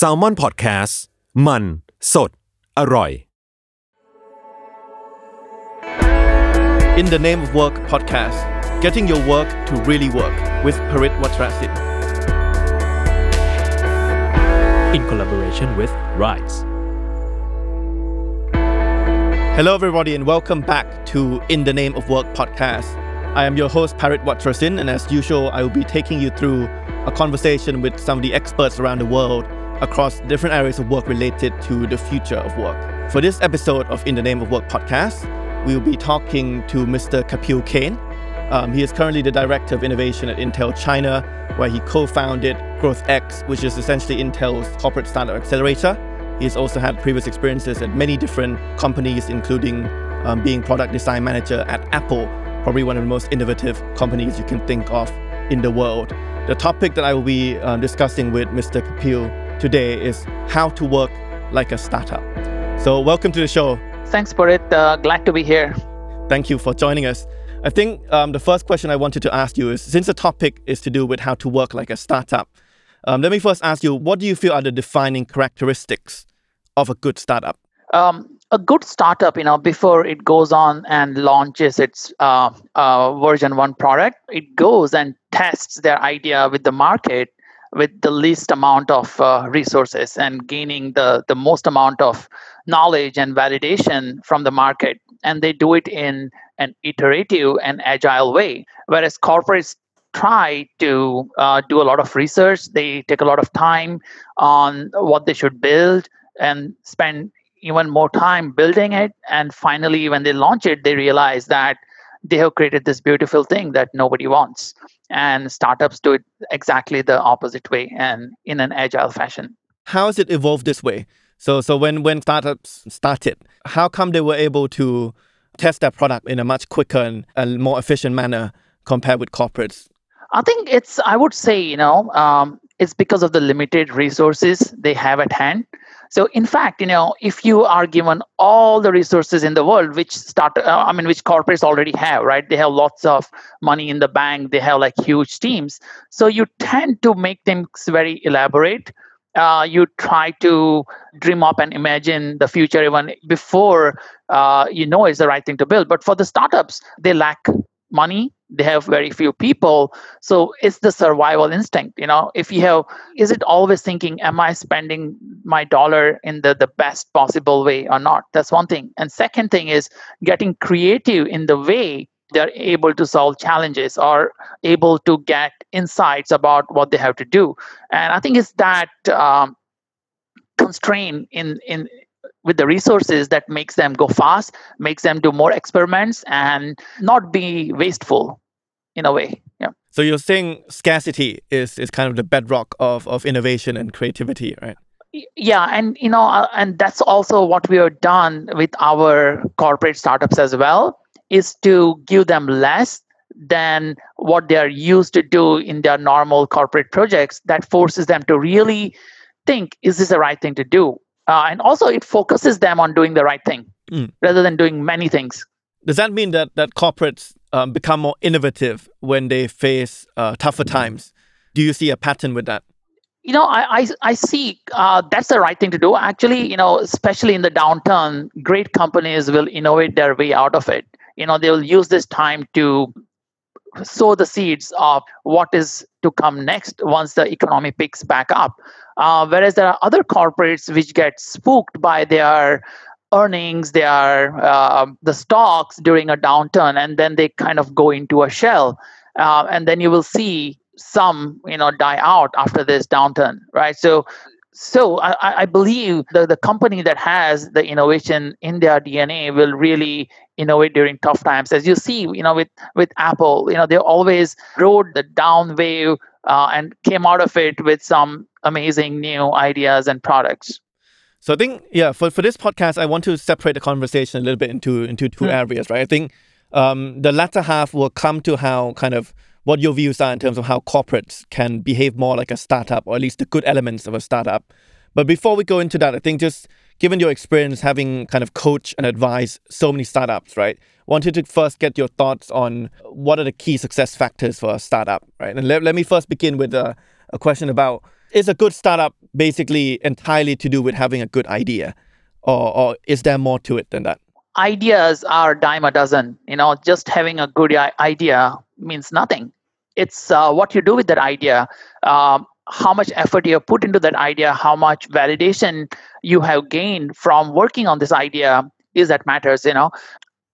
s a l ม o n PODCAST มัน In the Name of Work Podcast Getting Your Work to Really Work with Parit Wacharasindhu. In collaboration with Rise. Hello everybody and welcome back to In the Name of Work Podcast. I am your host Parit Wacharasindhu and as usual I will be taking you through a conversation with some of the experts around the world across different areas of work related to the future of work. For this episode of In the Name of Work podcast, we will be talking to Mr. Kapil Kane. Um, he is currently the Director of Innovation at Intel China, where he co founded GrowthX, which is essentially Intel's corporate startup accelerator. He has also had previous experiences at many different companies, including um, being product design manager at Apple, probably one of the most innovative companies you can think of in the world. The topic that I will be uh, discussing with Mr. Kapil today is how to work like a startup. So, welcome to the show. Thanks, Purit. Uh, glad to be here. Thank you for joining us. I think um, the first question I wanted to ask you is since the topic is to do with how to work like a startup, um, let me first ask you what do you feel are the defining characteristics of a good startup? Um, a good startup, you know, before it goes on and launches its uh, uh, version one product, it goes and tests their idea with the market with the least amount of uh, resources and gaining the, the most amount of knowledge and validation from the market. And they do it in an iterative and agile way. Whereas corporates try to uh, do a lot of research, they take a lot of time on what they should build and spend even more time building it. And finally, when they launch it, they realize that they have created this beautiful thing that nobody wants. And startups do it exactly the opposite way and in an agile fashion. How has it evolved this way? So, so when, when startups started, how come they were able to test their product in a much quicker and, and more efficient manner compared with corporates? I think it's, I would say, you know, um, it's because of the limited resources they have at hand. So, in fact, you know, if you are given all the resources in the world, which start, uh, I mean, which corporates already have, right? They have lots of money in the bank. They have like huge teams. So you tend to make things very elaborate. Uh, you try to dream up and imagine the future even before uh, you know it's the right thing to build. But for the startups, they lack money they have very few people. So it's the survival instinct you know? If you have is it always thinking am i spending my dollar in the, the best possible way or not? That's one thing. And second thing is getting creative in the way they're able to solve challenges or able to get insights about what they have to do. And i think it's that um, constraint in in with the resources that makes them go fast makes them do more experiments and not be wasteful in a way yeah So you're saying scarcity is, is kind of the bedrock of, of innovation and creativity, right? Yeah and you know uh, and that's also what we have done with our corporate startups as well is to give them less than what they are used to do in their normal corporate projects that forces them to really think is this the right thing to do uh, and also it focuses them on doing the right thing Mm. rather than doing many things Does that mean that, that corporates um, become more innovative when they face uh, tougher times? Do you see a pattern with that? you know i i, I see uh, that's the right thing to do actually you know especially in the downturn great companies will innovate their way out of it you know they'll use this time to sow the seeds of what is to come next once the economy picks back up uh, whereas there are other corporates which get spooked by their earnings their uh, the stocks during a downturn and then they kind of go into a shell uh, and then you will see some you know die out after this downturn right so so I, I believe the, the company that has the innovation in their DNA will really innovate during tough times. As you see, you know, with with Apple, you know, they always rode the down wave uh, and came out of it with some amazing new ideas and products. So I think yeah, for, for this podcast, I want to separate the conversation a little bit into into two Hmm. areas, right? I think um, the latter half will come to how kind of what your views are in terms of how corporates can behave more like a startup, or at least the good elements of a startup. But before we go into that, I think just given your experience having kind of coach and advise so many startups, right? Wanted to first get your thoughts on what are the key success factors for a startup, right? And let, let me first begin with a, a question about is a good startup basically entirely to do with having a good idea? Or, or is there more to it than that? ideas are dime a dozen. You know, just having a good idea means nothing. It's uh, what you do with that idea, um, how much effort you have put into that idea, how much validation you have gained from working on this idea is that matters. You know,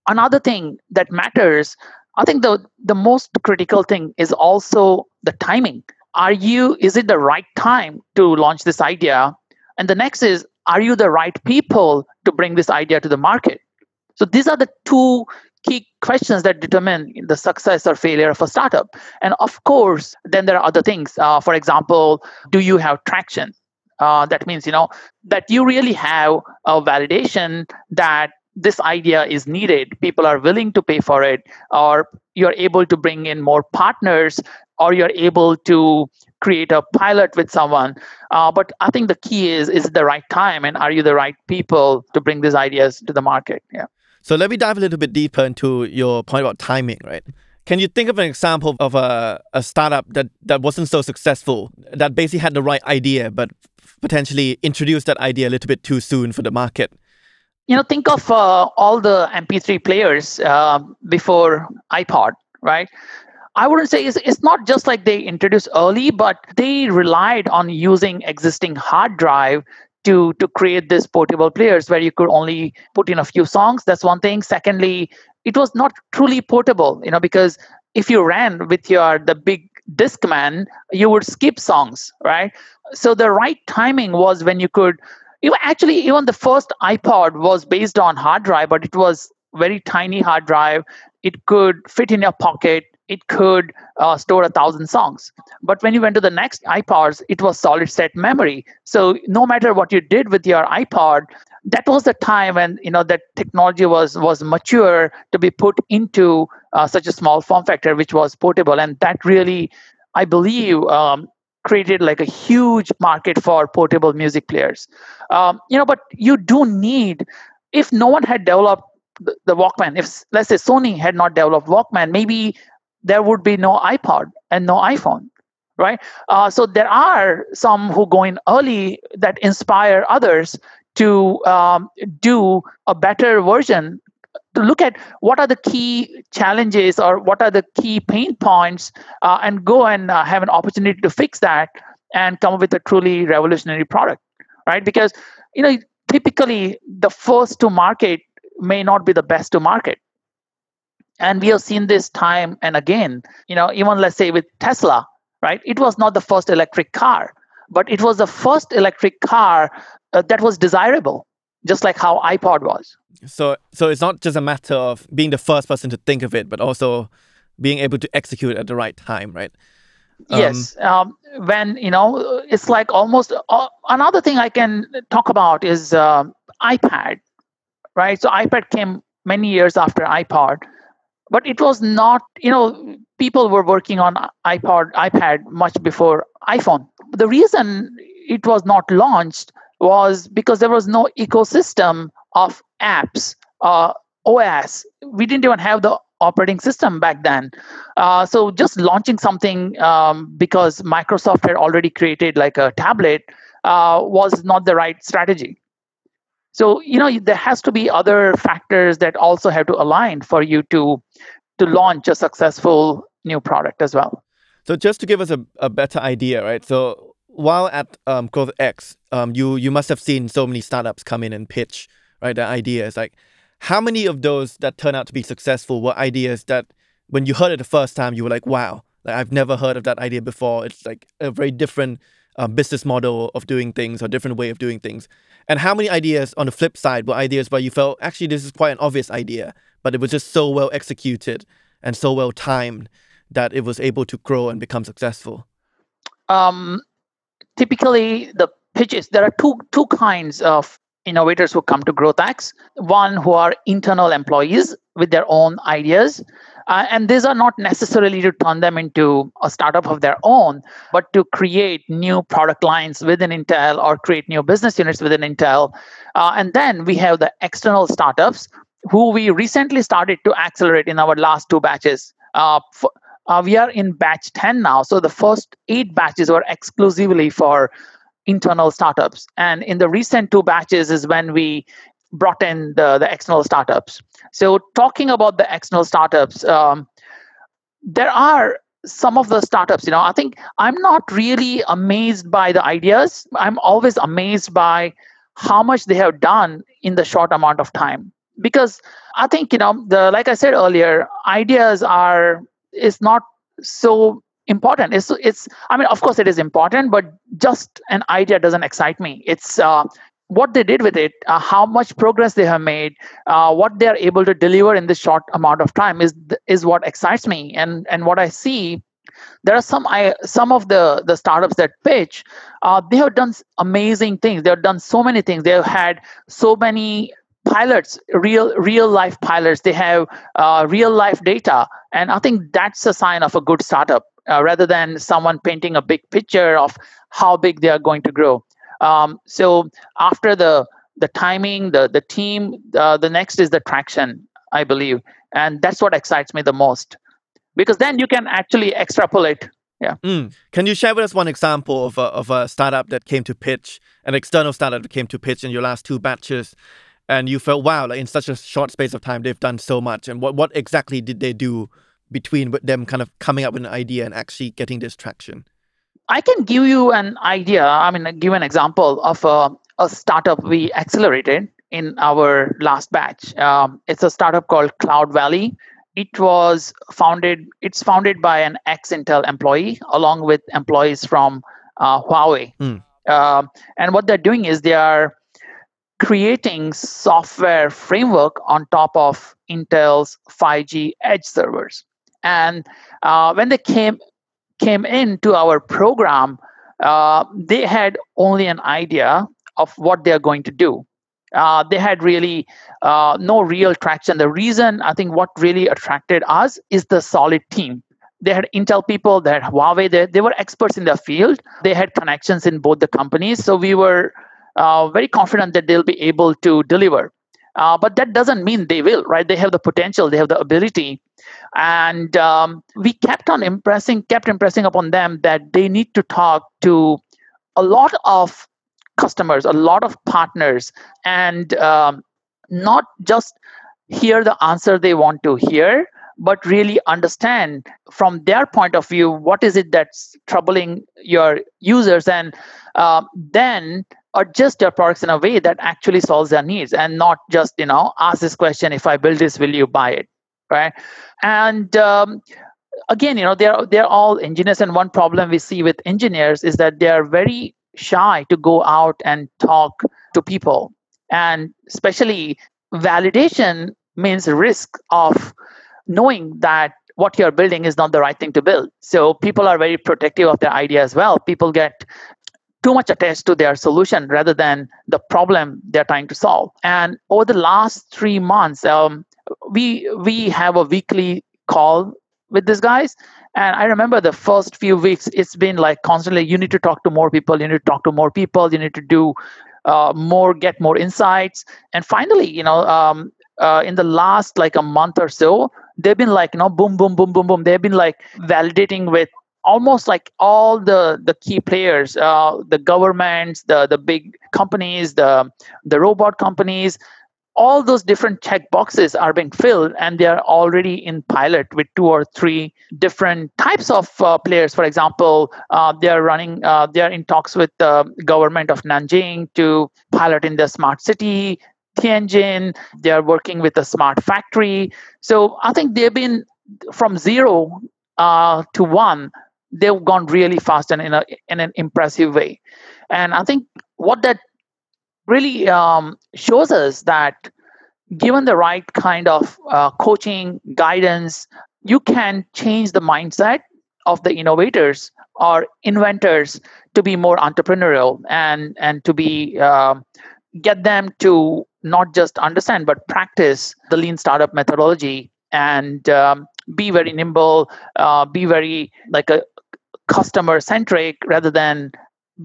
another thing that matters, I think the the most critical thing is also the timing. Are you? Is it the right time to launch this idea? And the next is, are you the right people to bring this idea to the market? So these are the two key questions that determine the success or failure of a startup. And of course, then there are other things. Uh, for example, do you have traction? Uh, that means you know that you really have a validation that this idea is needed. People are willing to pay for it, or you're able to bring in more partners, or you're able to create a pilot with someone. Uh, but I think the key is is it the right time, and are you the right people to bring these ideas to the market? Yeah. So let me dive a little bit deeper into your point about timing, right? Can you think of an example of a, a startup that, that wasn't so successful, that basically had the right idea, but potentially introduced that idea a little bit too soon for the market? You know think of uh, all the mp3 players uh, before ipod right? I wouldn't say it's, it's not just like they introduced early but they relied on using existing hard drive to to create this portable players where you could only put in a few songs. That's one thing. Secondly it was not truly portable you know because if you ran with your the big discman you would skip songs right? So the right timing was when you could you actually even the first ipod was based on hard drive but it was very tiny hard drive. It could fit in your pocket. It could uh, store a thousand songs. But when you went to the next ipods it was solid state memory. So no matter what you did with your ipod that was the time when you know that technology was was mature to be put into uh, such a small form factor which was portable. And that really i believe um, created like a huge market for portable music players. Um, you know but you do need if no one had developed the, walkman if let's say sony had not developed walkman maybe there would be no ipod and no iphone right? Uh, so there are some who go in early that inspire others to um, do a better version to look at what are the key challenges or what are the key pain points uh, and go and uh, have an opportunity to fix that and come up with a truly revolutionary product right? Because you know typically the first to market may not be the best to market. And we have seen this time and again you know even let's say with tesla right? It was not the first electric car but it was the first electric car uh, that was desirable just like how ipod was. So, so it's not just a matter of being the first person to think of it, but also being able to execute at the right time, right? Um, yes um, when you know it's like almost uh, another thing i can talk about is uh, ipad right? So ipad came many years after ipod but it was not you know people were working on ipod ipad much before iphone. The reason it was not launched was because there was no ecosystem of apps uh, os we didn't even have the operating system back then. Uh, so just launching something um, because Microsoft had already created like a tablet uh, was not the right strategy. So you know there has to be other factors that also have to align for you to to launch a successful new product as well. So just to give us a, a better idea, right? So while at um, GrowthX, um, you you must have seen so many startups come in and pitch, right? Their ideas. Like, how many of those that turn out to be successful were ideas that, when you heard it the first time, you were like, "Wow, like I've never heard of that idea before." It's like a very different um, business model of doing things or different way of doing things. And how many ideas on the flip side were ideas where you felt actually this is quite an obvious idea, but it was just so well executed and so well timed that it was able to grow and become successful? um, typically the pitches there are two two kinds of innovators who come to GrowthX. One who are internal employees with their own ideas. Uh, and these are not necessarily to turn them into a startup of their own, but to create new product lines within Intel or create new business units within Intel. Uh, and then we have the external startups who we recently started to accelerate in our last two batches. Uh, f- uh, we are in batch 10 now. So the first eight batches were exclusively for internal startups. And in the recent two batches is when we brought in the, the external startups. So talking about the external startups, um, there are some of the startups, you know, I think I'm not really amazed by the ideas. I'm always amazed by how much they have done in the short amount of time. Because I think, you know, the like I said earlier, ideas are is not so important. It's it's i mean of course it is important but just an idea doesn't excite me. It's uh, what they did with it uh, how much progress they have made uh, what they are able to deliver in this short amount of time is is what excites me. And and what i see there are some I, some of the the startups that pitch uh, they have done amazing things. They have done so many things. They have had so many pilots real real life pilots they have uh, real life data and i think that's a sign of a good startup uh, rather than someone painting a big picture of how big they are going to grow. Um, so after the the timing, the the team, uh, the next is the traction, I believe, and that's what excites me the most, because then you can actually extrapolate. Yeah. Mm. Can you share with us one example of a, of a startup that came to pitch, an external startup that came to pitch in your last two batches, and you felt wow, like in such a short space of time they've done so much, and what what exactly did they do between them kind of coming up with an idea and actually getting this traction? I can give you an idea. I mean, give an example of a, a startup we accelerated in our last batch. Um, it's a startup called Cloud Valley. It was founded. It's founded by an ex-Intel employee along with employees from uh, Huawei. Mm. Uh, and what they're doing is they are creating software framework on top of Intel's 5G edge servers. And uh, when they came came into our program, uh, they had only an idea of what they are going to do. Uh, they had really uh, no real traction. The reason I think what really attracted us is the solid team. They had Intel people, they had Huawei, they, they were experts in their field. They had connections in both the companies. So we were uh, very confident that they'll be able to deliver. Uh, but that doesn't mean they will, right? They have the potential, they have the ability. And um, we kept on impressing, kept impressing upon them that they need to talk to a lot of customers, a lot of partners, and um, not just hear the answer they want to hear, but really understand from their point of view what is it that's troubling your users and uh, then adjust your products in a way that actually solves their needs and not just you know ask this question if i build this will you buy it right and um, again you know they're they're all engineers and one problem we see with engineers is that they are very shy to go out and talk to people and especially validation means risk of knowing that what you're building is not the right thing to build. So people are very protective of their idea as well. People get too much attached to their solution rather than the problem they're trying to solve. And over the last three months, um, we we have a weekly call with these guys. And I remember the first few weeks, it's been like constantly, you need to talk to more people, you need to talk to more people, you need to do uh, more, get more insights. And finally, you know, um, uh, in the last like a month or so, they've been like, you know, boom, boom, boom, boom, boom. They've been like validating with almost like all the the key players uh, the governments the the big companies the the robot companies all those different check boxes are being filled and they are already in pilot with two or three different types of uh, players. For example uh, they are running uh, they are in talks with the government of nanjing to pilot in the smart city tianjin. They are working with a smart factory. So i think they've been from zero uh, to one they've gone really fast and in, a, in an impressive way. And I think what that really um, shows us that given the right kind of uh, coaching, guidance, you can change the mindset of the innovators or inventors to be more entrepreneurial and and to be uh, get them to not just understand but practice the lean startup methodology and um, be very nimble uh, be very like a customer centric rather than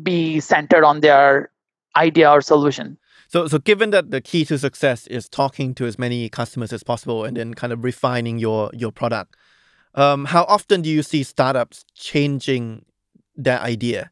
be centered on their idea or solution so, so given that the key to success is talking to as many customers as possible and then kind of refining your your product, um, how often do you see startups changing their idea?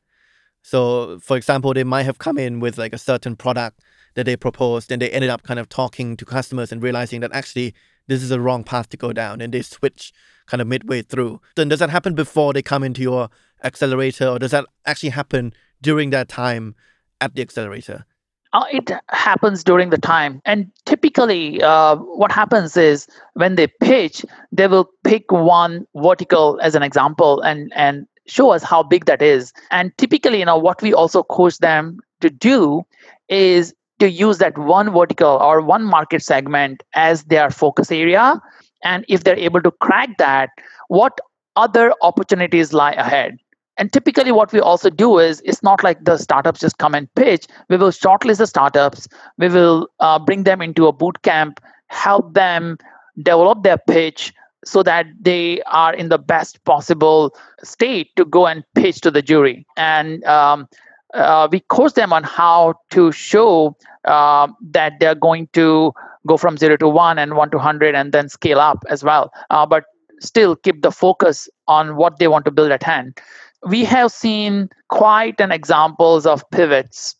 So, for example, they might have come in with like a certain product that they proposed, and they ended up kind of talking to customers and realizing that actually this is a wrong path to go down, and they switch kind of midway through. Then does that happen before they come into your accelerator, or does that actually happen during that time at the accelerator? Uh, it happens during the time. And typically, uh, what happens is when they pitch, they will pick one vertical as an example and, and show us how big that is. And typically, you know, what we also coach them to do is to use that one vertical or one market segment as their focus area. And if they're able to crack that, what other opportunities lie ahead? and typically what we also do is it's not like the startups just come and pitch we will shortlist the startups we will uh, bring them into a boot camp help them develop their pitch so that they are in the best possible state to go and pitch to the jury and um, uh, we coach them on how to show uh, that they're going to go from zero to one and one to 100 and then scale up as well uh, but still keep the focus on what they want to build at hand we have seen quite an examples of pivots.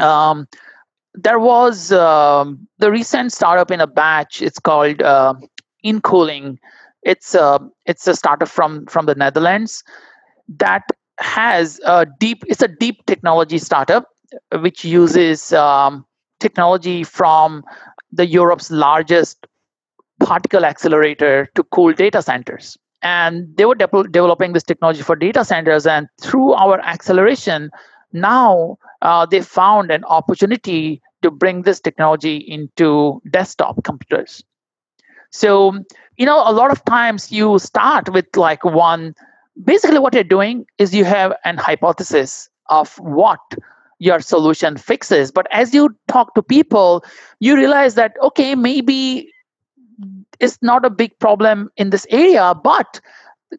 Um, there was um, the recent startup in a batch. It's called uh, InCooling. It's a it's a startup from from the Netherlands that has a deep. It's a deep technology startup which uses um, technology from the Europe's largest particle accelerator to cool data centers and they were de- developing this technology for data centers and through our acceleration now uh, they found an opportunity to bring this technology into desktop computers so you know a lot of times you start with like one basically what you're doing is you have an hypothesis of what your solution fixes but as you talk to people you realize that okay maybe it's not a big problem in this area, but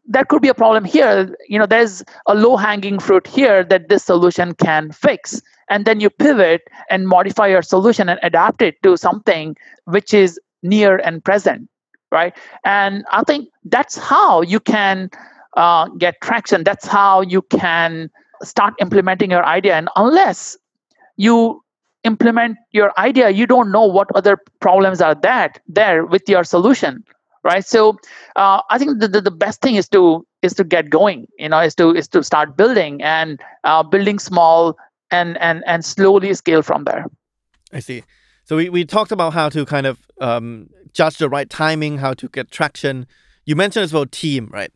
there could be a problem here. You know, there's a low hanging fruit here that this solution can fix. And then you pivot and modify your solution and adapt it to something which is near and present, right? And I think that's how you can uh, get traction. That's how you can start implementing your idea. And unless you implement your idea you don't know what other problems are that there with your solution right? So uh, i think the, the, the, best thing is to is to get going you know is to is to start building and uh, building small and and and slowly scale from there. I see. So we, we talked about how to kind of um, judge the right timing how to get traction. You mentioned as well team right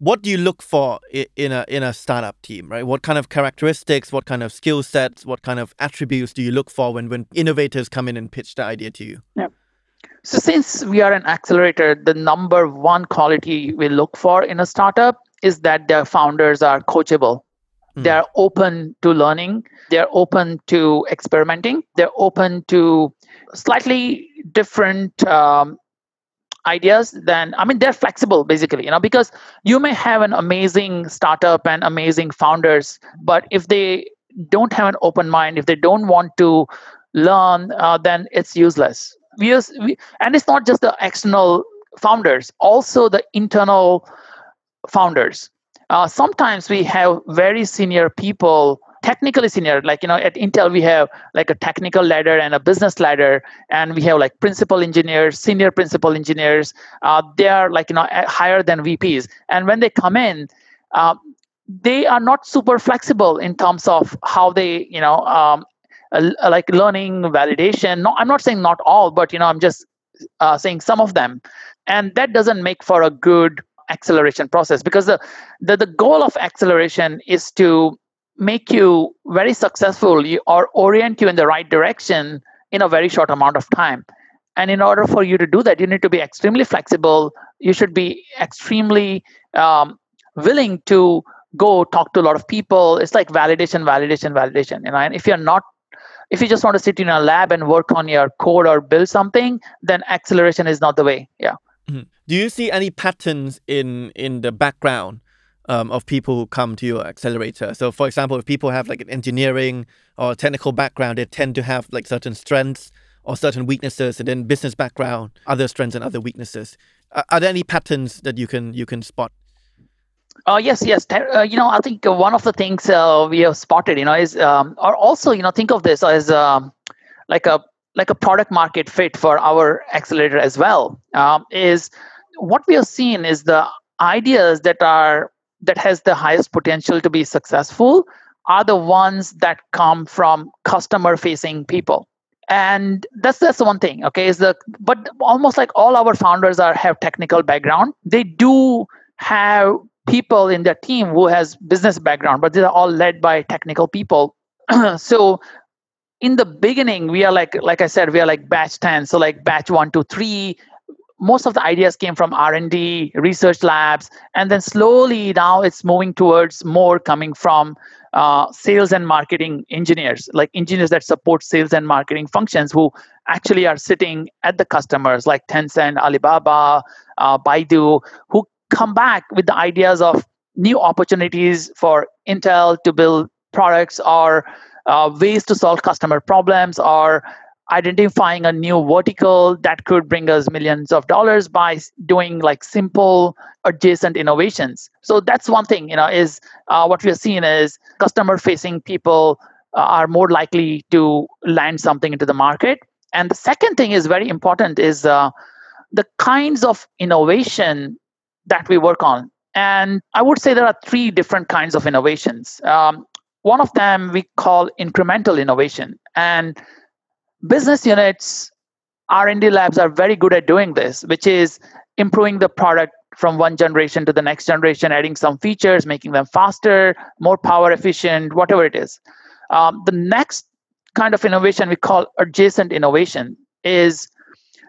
what do you look for in a in a startup team right? What kind of characteristics what kind of skill sets what kind of attributes do you look for when when innovators come in and pitch the idea to you? Yeah. So since we are an accelerator the number one quality we look for in a startup is that their founders are coachable. Mm. they're open to learning. They're open to experimenting. They're open to slightly different um, ideas then i mean they're flexible basically you know because you may have an amazing startup and amazing founders but if they don't have an open mind if they don't want to learn uh, then it's useless. We, use, we and it's not just the external founders also the internal founders. Uh, sometimes we have very senior people technically senior like you know at intel we have like a technical ladder and a business ladder and we have like principal engineers senior principal engineers uh, they are like you know higher than vps and when they come in uh, they are not super flexible in terms of how they you know um, like learning validation. No i'm not saying not all but you know i'm just uh, saying some of them. And that doesn't make for a good acceleration process because the, the the goal of acceleration is to make you very successful or orient you in the right direction in a very short amount of time. And in order for you to do that, you need to be extremely flexible. You should be extremely um, willing to go talk to a lot of people it's like validation validation validation you know and if you're not if you just want to sit in a lab and work on your code or build something then acceleration is not the way yeah mm-hmm. do you see any patterns in in the background um, of people who come to your accelerator so for example if people have like an engineering or technical background they tend to have like certain strengths or certain weaknesses and then business background other strengths and other weaknesses are, are there any patterns that you can you can spot uh, yes, yes. Uh, you know, I think one of the things uh, we have spotted, you know, is um, or also, you know, think of this as um, like a like a product market fit for our accelerator as well. Um, is what we have seen is the ideas that are that has the highest potential to be successful are the ones that come from customer facing people. And that's that's one thing okay is the but almost like all our founders are have technical background. They do have people in their team who has business background but they're all led by technical people. So in the beginning we are like like i said we are like batch 10 so like batch 1 to 3 most of the ideas came from r&d research labs and then slowly now it's moving towards more coming from uh, sales and marketing engineers like engineers that support sales and marketing functions who actually are sitting at the customers like tencent alibaba uh, baidu who come back with the ideas of new opportunities for Intel to build products or uh, ways to solve customer problems or identifying a new vertical that could bring us millions of dollars by doing like simple adjacent innovations so that's one thing you know is uh, what we are seeing is customer facing people uh, are more likely to land something into the market and the second thing is very important is uh, the kinds of innovation that we work on. And I would say there are three different kinds of innovations. Um, one of them we call incremental innovation, and business units, R&D labs are very good at doing this, which is improving the product from one generation to the next generation, adding some features, making them faster, more power efficient, whatever it is. Um, the next kind of innovation we call adjacent innovation is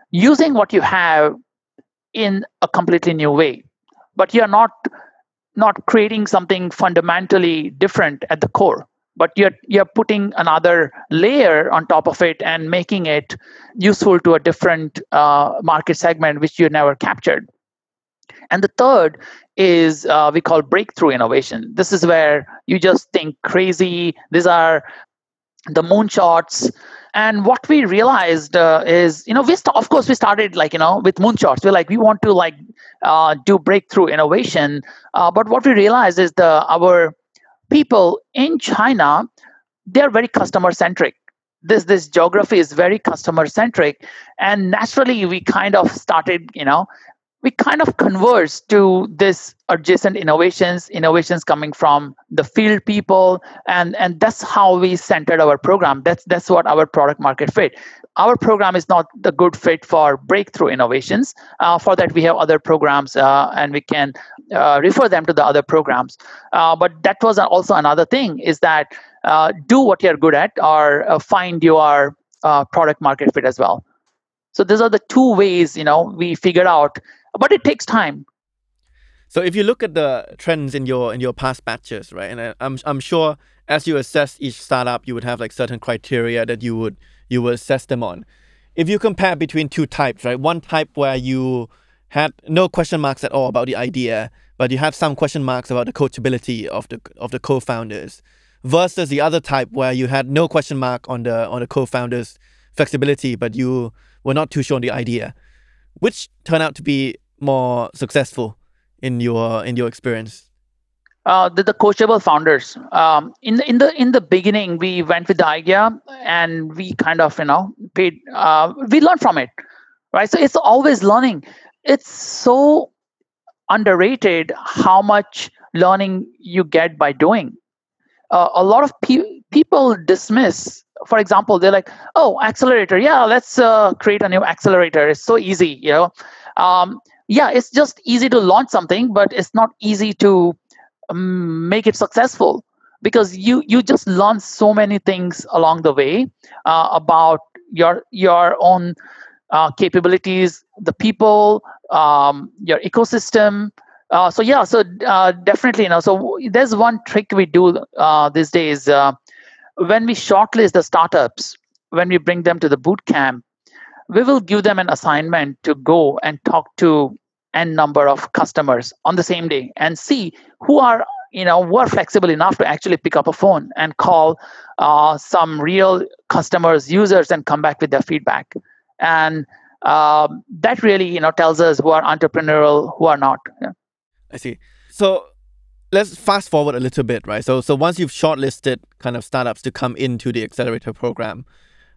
using what you have in a completely new way but you're not not creating something fundamentally different at the core but you're you're putting another layer on top of it and making it useful to a different uh, market segment which you never captured. And the third is uh, we call breakthrough innovation. This is where you just think crazy. These are the moonshots and what we realized uh, is you know we st- of course we started like you know with moonshots we're like we want to like uh, do breakthrough innovation. Uh, but what we realized is the our people in china they're very customer centric this this geography is very customer centric and naturally we kind of started you know we kind of converse to this adjacent innovations innovations coming from the field people and and that's how we centered our program. That's that's what our product market fit. Our program is not the good fit for breakthrough innovations. Uh, for that we have other programs uh, and we can uh, refer them to the other programs. Uh, but that was also another thing is that uh, do what you're good at or uh, find your product market fit as well. So these are the two ways you know we figured out but it takes time. So if you look at the trends in your in your past batches right and i'm i'm sure as you assess each startup you would have like certain criteria that you would you would assess them on. If you compare between two types right one type where you had no question marks at all about the idea but you have some question marks about the coachability of the of the co-founders versus the other type where you had no question mark on the on the co-founders flexibility but you were not too sure on the idea which turned out to be more successful in your in your experience? Uh, the, the coachable founders. Um, in the in the in the beginning, we went with the idea and we kind of you know paid. Uh, we learned from it, right? So it's always learning. It's so underrated how much learning you get by doing. Uh, a lot of pe- people dismiss for example they're like oh accelerator. Yeah let's uh, create a new accelerator. It's so easy you know? Um, yeah it's just easy to launch something but it's not easy to um, make it successful because you you just learn so many things along the way uh, about your your own uh, capabilities the people um, your ecosystem. Uh, so yeah, so uh, definitely, you know, so there's one trick we do uh, these days. Uh, when we shortlist the startups, when we bring them to the boot camp, we will give them an assignment to go and talk to n number of customers on the same day and see who are you know were flexible enough to actually pick up a phone and call uh, some real customers users and come back with their feedback and um, that really you know tells us who are entrepreneurial who are not yeah. I see. So let's fast forward a little bit, right? So so once you've shortlisted kind of startups to come into the accelerator program,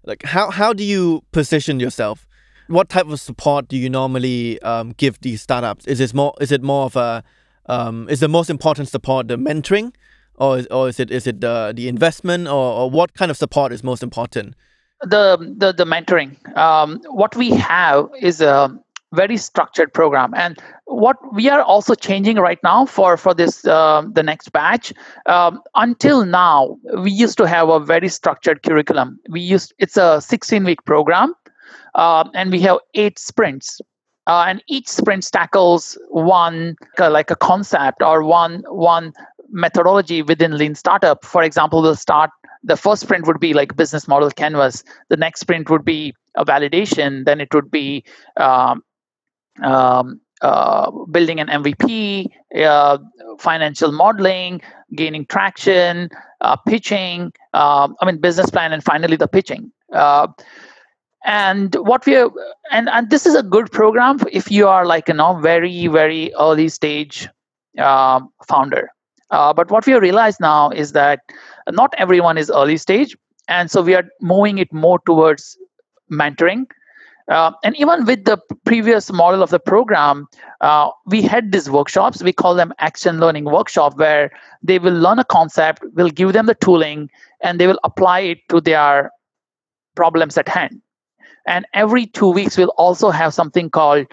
like how how do you position yourself? What type of support do you normally um, give these startups? Is it more is it more of a um, is the most important support the mentoring, or is, or is it is it the the investment, or, or what kind of support is most important? The the the mentoring. Um, what we have is a very structured program. And what we are also changing right now for for this uh, the next batch um, until now we used to have a very structured curriculum. We used it's a 16 week program uh, and we have eight sprints. Uh, and each sprint tackles one uh, like a concept or one one methodology within lean startup. For example we'll start the first sprint would be like business model canvas. The next sprint would be a validation. Then it would be um, um, uh, building an MVP, uh, financial modeling, gaining traction, uh, pitching, um, I mean, business plan, and finally the pitching. Uh, and what we are, and, and this is a good program if you are like, you know, very, very early stage um, founder. Uh, but what we realize now is that not everyone is early stage. And so we are moving it more towards mentoring uh, and even with the previous model of the program, uh, we had these workshops. We call them action learning workshop, where they will learn a concept, we'll give them the tooling, and they will apply it to their problems at hand. And every two weeks, we'll also have something called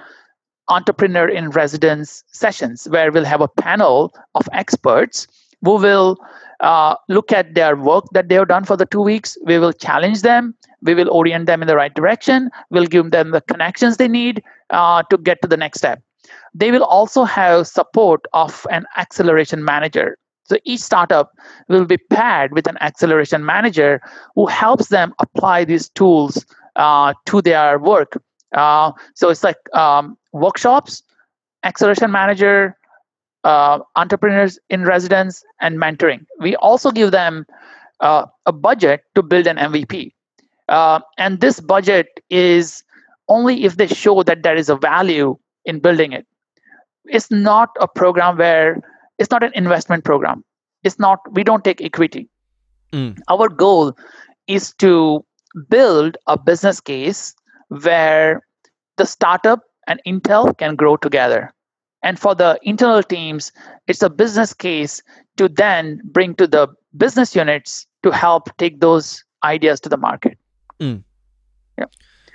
entrepreneur in residence sessions, where we'll have a panel of experts who will uh, look at their work that they have done for the two weeks. We will challenge them. We will orient them in the right direction. We'll give them the connections they need uh, to get to the next step. They will also have support of an acceleration manager. So each startup will be paired with an acceleration manager who helps them apply these tools uh, to their work. Uh, so it's like um, workshops, acceleration manager, uh, entrepreneurs in residence and mentoring. We also give them uh, a budget to build an MVP. Uh, and this budget is only if they show that there is a value in building it. It's not a program where it's not an investment program. It's not, we don't take equity. Mm. Our goal is to build a business case where the startup and Intel can grow together and for the internal teams, it's a business case to then bring to the business units to help take those ideas to the market. Mm. Yeah.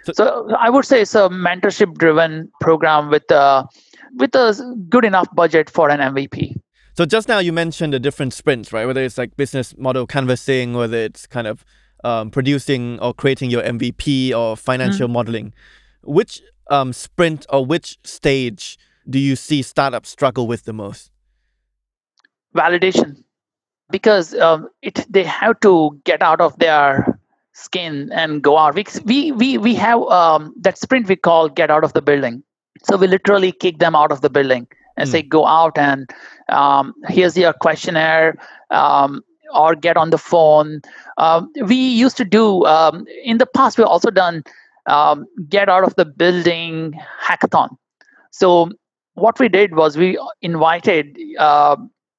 So, so, I would say it's a mentorship driven program with a with a good enough budget for an MVP. So just now you mentioned the different sprints, right? Whether it's like business model canvassing, whether it's kind of um, producing or creating your MVP or financial mm modeling. Which um, sprint or which stage do you see startups struggle with the most? Validation, because um, it they have to get out of their skin and go out. We we we have um, that sprint we call get out of the building. So we literally kick them out of the building and mm. say go out and um, here's your questionnaire. Um, or get on the phone. Um, we used to do um, in the past. We've also done um, get out of the building hackathon. So what we did was we invited uh,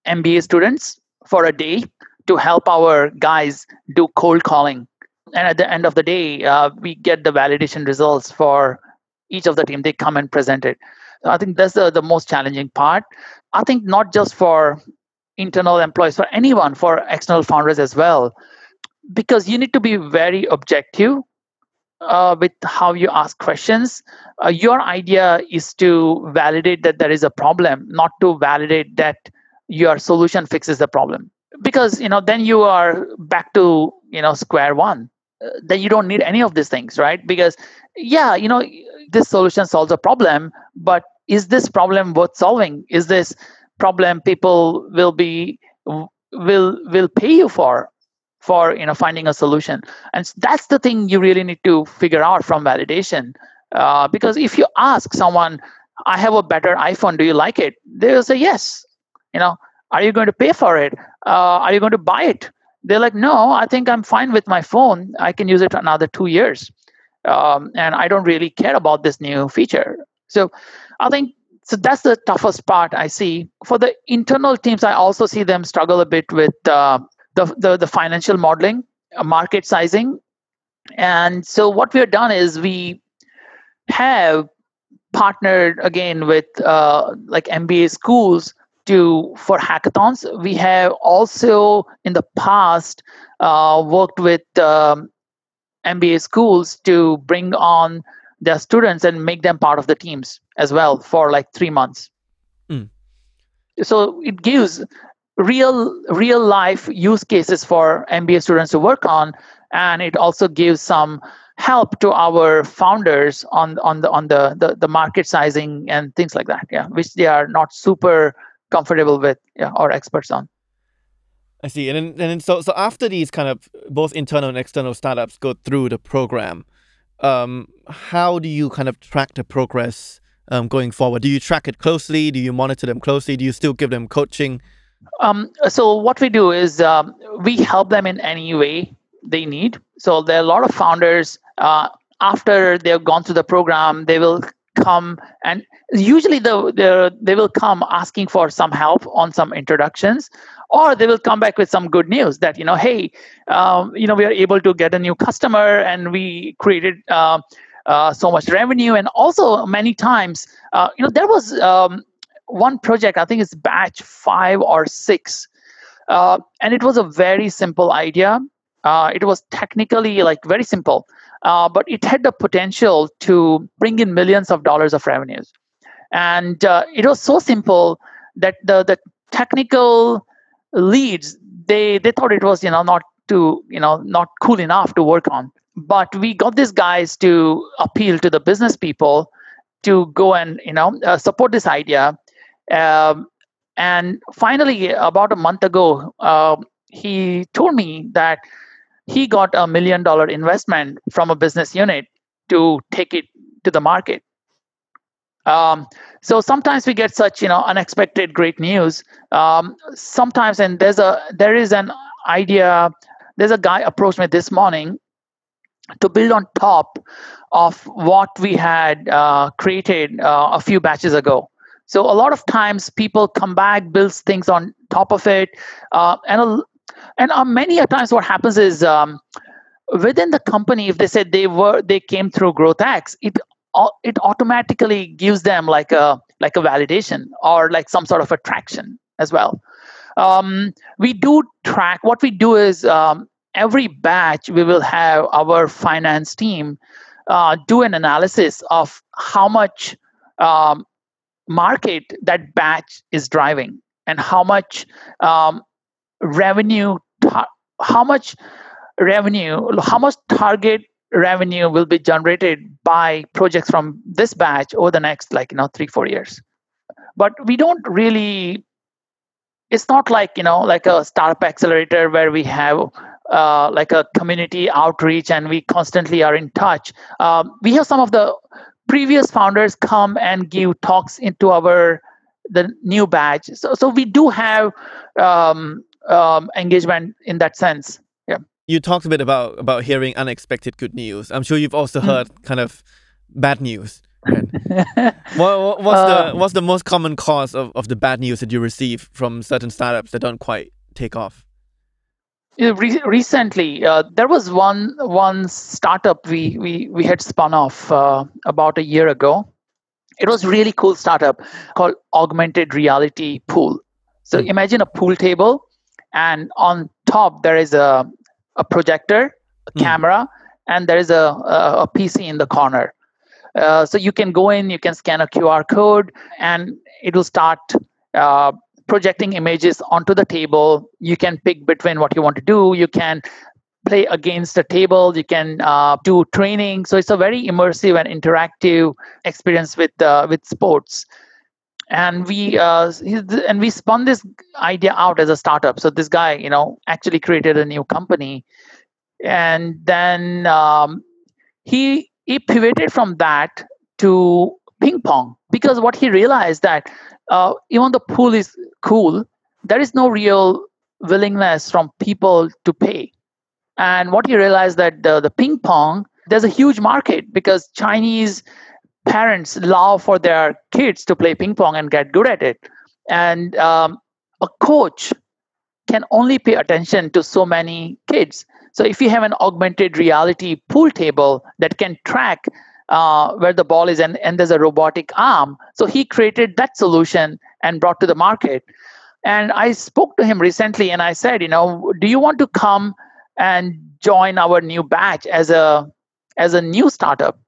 MBA students for a day to help our guys do cold calling. And at the end of the day, uh, we get the validation results for each of the team. They come and present it. So I think that's the, the most challenging part. I think not just for internal employees, for anyone, for external founders as well, because you need to be very objective uh, with how you ask questions. Uh, your idea is to validate that there is a problem, not to validate that your solution fixes the problem. Because you know, then you are back to you know square one. Then you don't need any of these things, right? Because yeah, you know, this solution solves a problem, but is this problem worth solving? Is this problem people will be will will pay you for for you know finding a solution? And that's the thing you really need to figure out from validation. Uh, because if you ask someone i have a better iphone do you like it? they'll say yes. You know are you going to pay for it? Uh, are you going to buy it they're like no i think i'm fine with my phone. I can use it another two years. Um, and i don't really care about this new feature. So i think so that's the toughest part i see. For the internal teams i also see them struggle a bit with uh, the, the, the financial modeling uh, market sizing. And so what we have done is we have partnered again with uh, like mba schools to for hackathons we have also in the past uh, worked with um, mba schools to bring on their students and make them part of the teams as well for like three months. Mm. So it gives real real life use cases for MBA students to work on, and it also gives some help to our founders on on the on the, the, the market sizing and things like that. Yeah, which they are not super comfortable with yeah, or experts on. I see. And then, and then so so after these kind of both internal and external startups go through the program, um, how do you kind of track the progress um, going forward? Do you track it closely? Do you monitor them closely? Do you still give them coaching? Um, so what we do is um, we help them in any way they need. So there are a lot of founders uh, after they've gone through the program, they will come and usually the, the, they will come asking for some help on some introductions or they will come back with some good news that you know hey um, you know we are able to get a new customer and we created uh, uh, so much revenue. And also many times uh, you know there was um, one project i think it's batch five or six uh, and it was a very simple idea. Uh, it was technically like very simple uh, but it had the potential to bring in millions of dollars of revenues. And it was so simple that the the technical leads they they thought it was you know not too you know not cool enough to work on. But we got these guys to appeal to the business people to go and you know uh, support this idea. Um, and finally about a month ago uh, he told me that he got a million dollar investment from a business unit to take it to the market um, so sometimes we get such you know unexpected great news. Um, sometimes, and there's a there is an idea. There's a guy approached me this morning to build on top of what we had uh, created uh, a few batches ago. So a lot of times people come back, builds things on top of it, uh, and a, and uh, many a times what happens is um, within the company, if they said they were they came through GrowthX, it it automatically gives them like a like a validation or like some sort of attraction as well. Um, we do track what we do is um, every batch we will have our finance team uh, do an analysis of how much um, market that batch is driving and how much um, revenue tar- how much revenue how much target revenue will be generated by projects from this batch over the next like you know three four years? But we don't really it's not like you know like a startup accelerator where we have uh, like a community outreach and we constantly are in touch. Um, we have some of the previous founders come and give talks into our the new batch. So so we do have um, um, engagement in that sense Yeah. you talked a bit about about hearing unexpected good news. I'm sure you've also hmm. heard kind of bad news. What, what's uh, the what's the most common cause of, of the bad news that you receive from certain startups that don't quite take off? Re- recently, uh, there was one one startup we we we had spun off uh, about a year ago. It was really cool startup called Augmented Reality Pool. So mm. imagine a pool table, and on top there is a a projector, a mm. camera, and there is a, a, a PC in the corner. Uh, so you can go in, you can scan a QR code, and it will start uh, projecting images onto the table. You can pick between what you want to do. You can play against the table you can uh, do training so it's a very immersive and interactive experience with uh, with sports and we uh, and we spun this idea out as a startup. So this guy you know actually created a new company. And then um, he he pivoted from that to ping pong because what he realized that uh, even the pool is cool there is no real willingness from people to pay. And what he realized that the, the ping pong there's a huge market because chinese parents love for their kids to play ping pong and get good at it and um, a coach can only pay attention to so many kids so if you have an augmented reality pool table that can track uh, where the ball is and, and there's a robotic arm. So he created that solution and brought to the market. And I spoke to him recently and I said, you know, do you want to come and join our new batch as a as a new startup?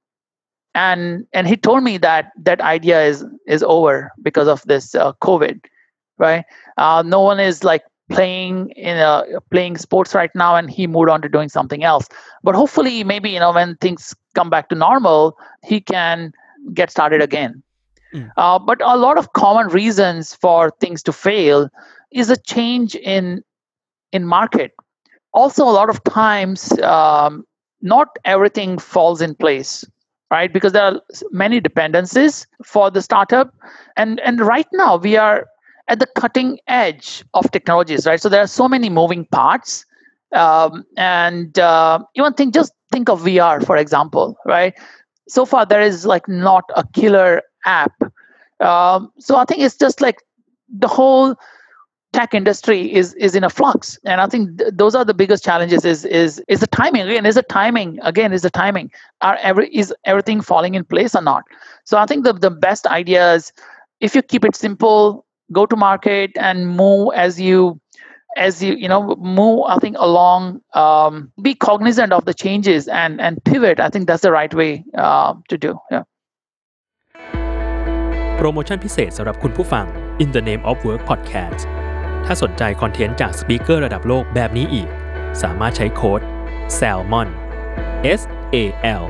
And and he told me that that idea is is over because of this uh, COVID, right? Uh, no one is like playing in a playing sports right now and he moved on to doing something else but hopefully maybe you know when things come back to normal he can get started again mm. uh, but a lot of common reasons for things to fail is a change in in market also a lot of times um, not everything falls in place right because there are many dependencies for the startup and and right now we are at the cutting edge of technologies, right? So there are so many moving parts, um, and uh, even think just think of VR, for example, right? So far, there is like not a killer app. Um, so I think it's just like the whole tech industry is is in a flux and i think th- those are the biggest challenges is is is the timing again is the timing again is the timing are every is everything falling in place or not so i think the, the best idea is if you keep it simple go to market and move as you as you you know move i think along um, be cognizant of the changes and and pivot i think that's the right way uh, to do yeah โปรโมชั่นพิเศษสำหรับคุณผู้ฟัง In the Name of Work Podcast ถ้าสนใจคอนเทนต์จากสปีกเกอร์ระดับโลกแบบนี้อีก สามารถใช้โค้ด SALMON S A L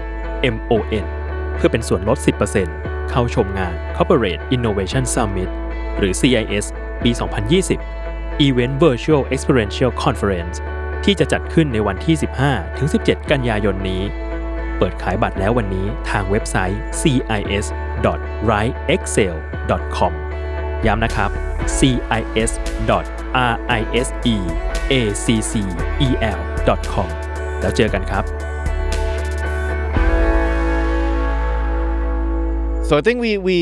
M O N เพื่อเป็นส่วนลด 10%เข้าชมงาน Corporate Innovation Summit หรือ CIS ปี 2020 Event Virtual Experiential Conference ที่จะจัดขึ้นในวันที่ 15-17 กันยายนนี้ เปิดขายบัตรแล้ววันนี้ทางเว็บไซต์ cis.riseexcel.com ย้ำนะครับ cis.riseacel.com แล้วเจอกันครับ So I think we we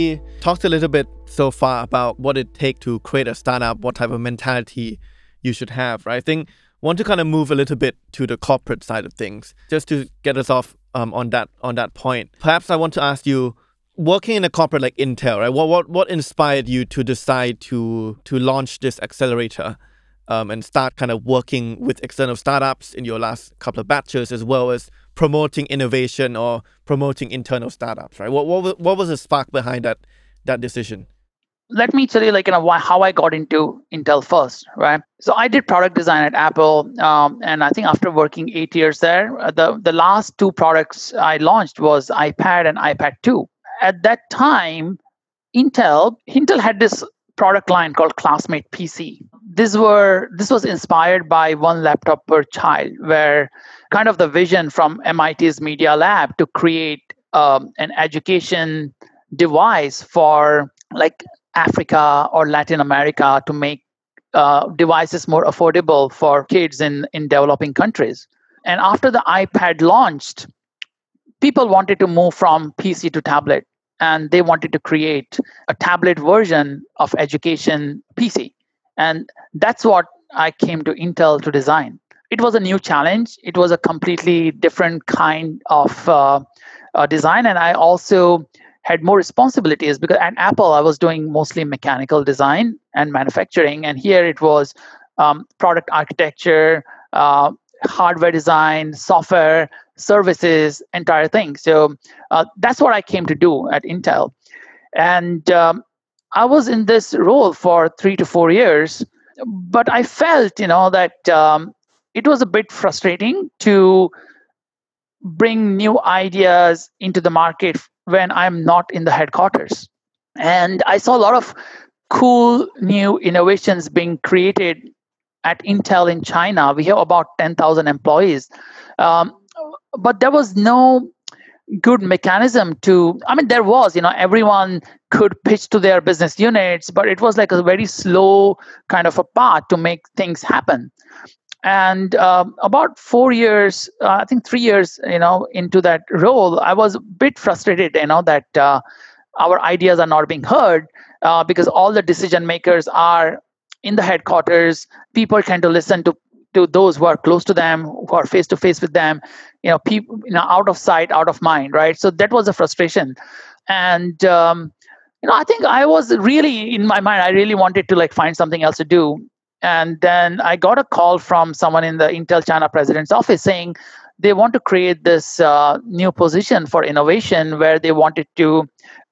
talked a little bit so far about what it takes to create a startup, what type of mentality you should have, right? I think want to kind of move a little bit to the corporate side of things, just to get us off um, on that on that point. Perhaps I want to ask you, working in a corporate like Intel, right? What what what inspired you to decide to to launch this accelerator? Um, and start kind of working with external startups in your last couple of batches, as well as promoting innovation or promoting internal startups, right? What what what was the spark behind that that decision? let me tell you like you know why, how i got into intel first right so i did product design at apple um, and i think after working eight years there uh, the, the last two products i launched was ipad and ipad 2 at that time intel intel had this product line called classmate pc this were this was inspired by one laptop per child where kind of the vision from mit's media lab to create um, an education device for like Africa or Latin America to make uh, devices more affordable for kids in, in developing countries. And after the iPad launched, people wanted to move from PC to tablet and they wanted to create a tablet version of education PC. And that's what I came to Intel to design. It was a new challenge. It was a completely different kind of uh, uh, design. And I also had more responsibilities because at Apple I was doing mostly mechanical design and manufacturing, and here it was um, product architecture, uh, hardware design, software, services, entire thing. So uh, that's what I came to do at Intel, and um, I was in this role for three to four years. But I felt, you know, that um, it was a bit frustrating to bring new ideas into the market when I'm not in the headquarters. And I saw a lot of cool new innovations being created at Intel in China. We have about 10,000 employees. Um, but there was no good mechanism to i mean there was you know everyone could pitch to their business units but it was like a very slow kind of a path to make things happen and um, about four years uh, i think three years you know into that role i was a bit frustrated you know that uh, our ideas are not being heard uh, because all the decision makers are in the headquarters people tend to listen to to those who are close to them who are face to face with them you know people you know out of sight out of mind right? So that was a frustration. And um, you know i think i was really in my mind i really wanted to like find something else to do. And then i got a call from someone in the intel china president's office saying they want to create this uh, new position for innovation where they wanted to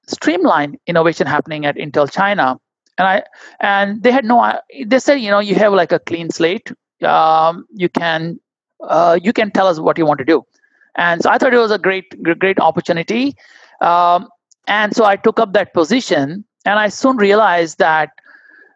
streamline innovation happening at intel china and i and they had no they said you know you have like a clean slate. Um, you can uh, you can tell us what you want to do. And so i thought it was a great great opportunity. Um, and so i took up that position and i soon realized that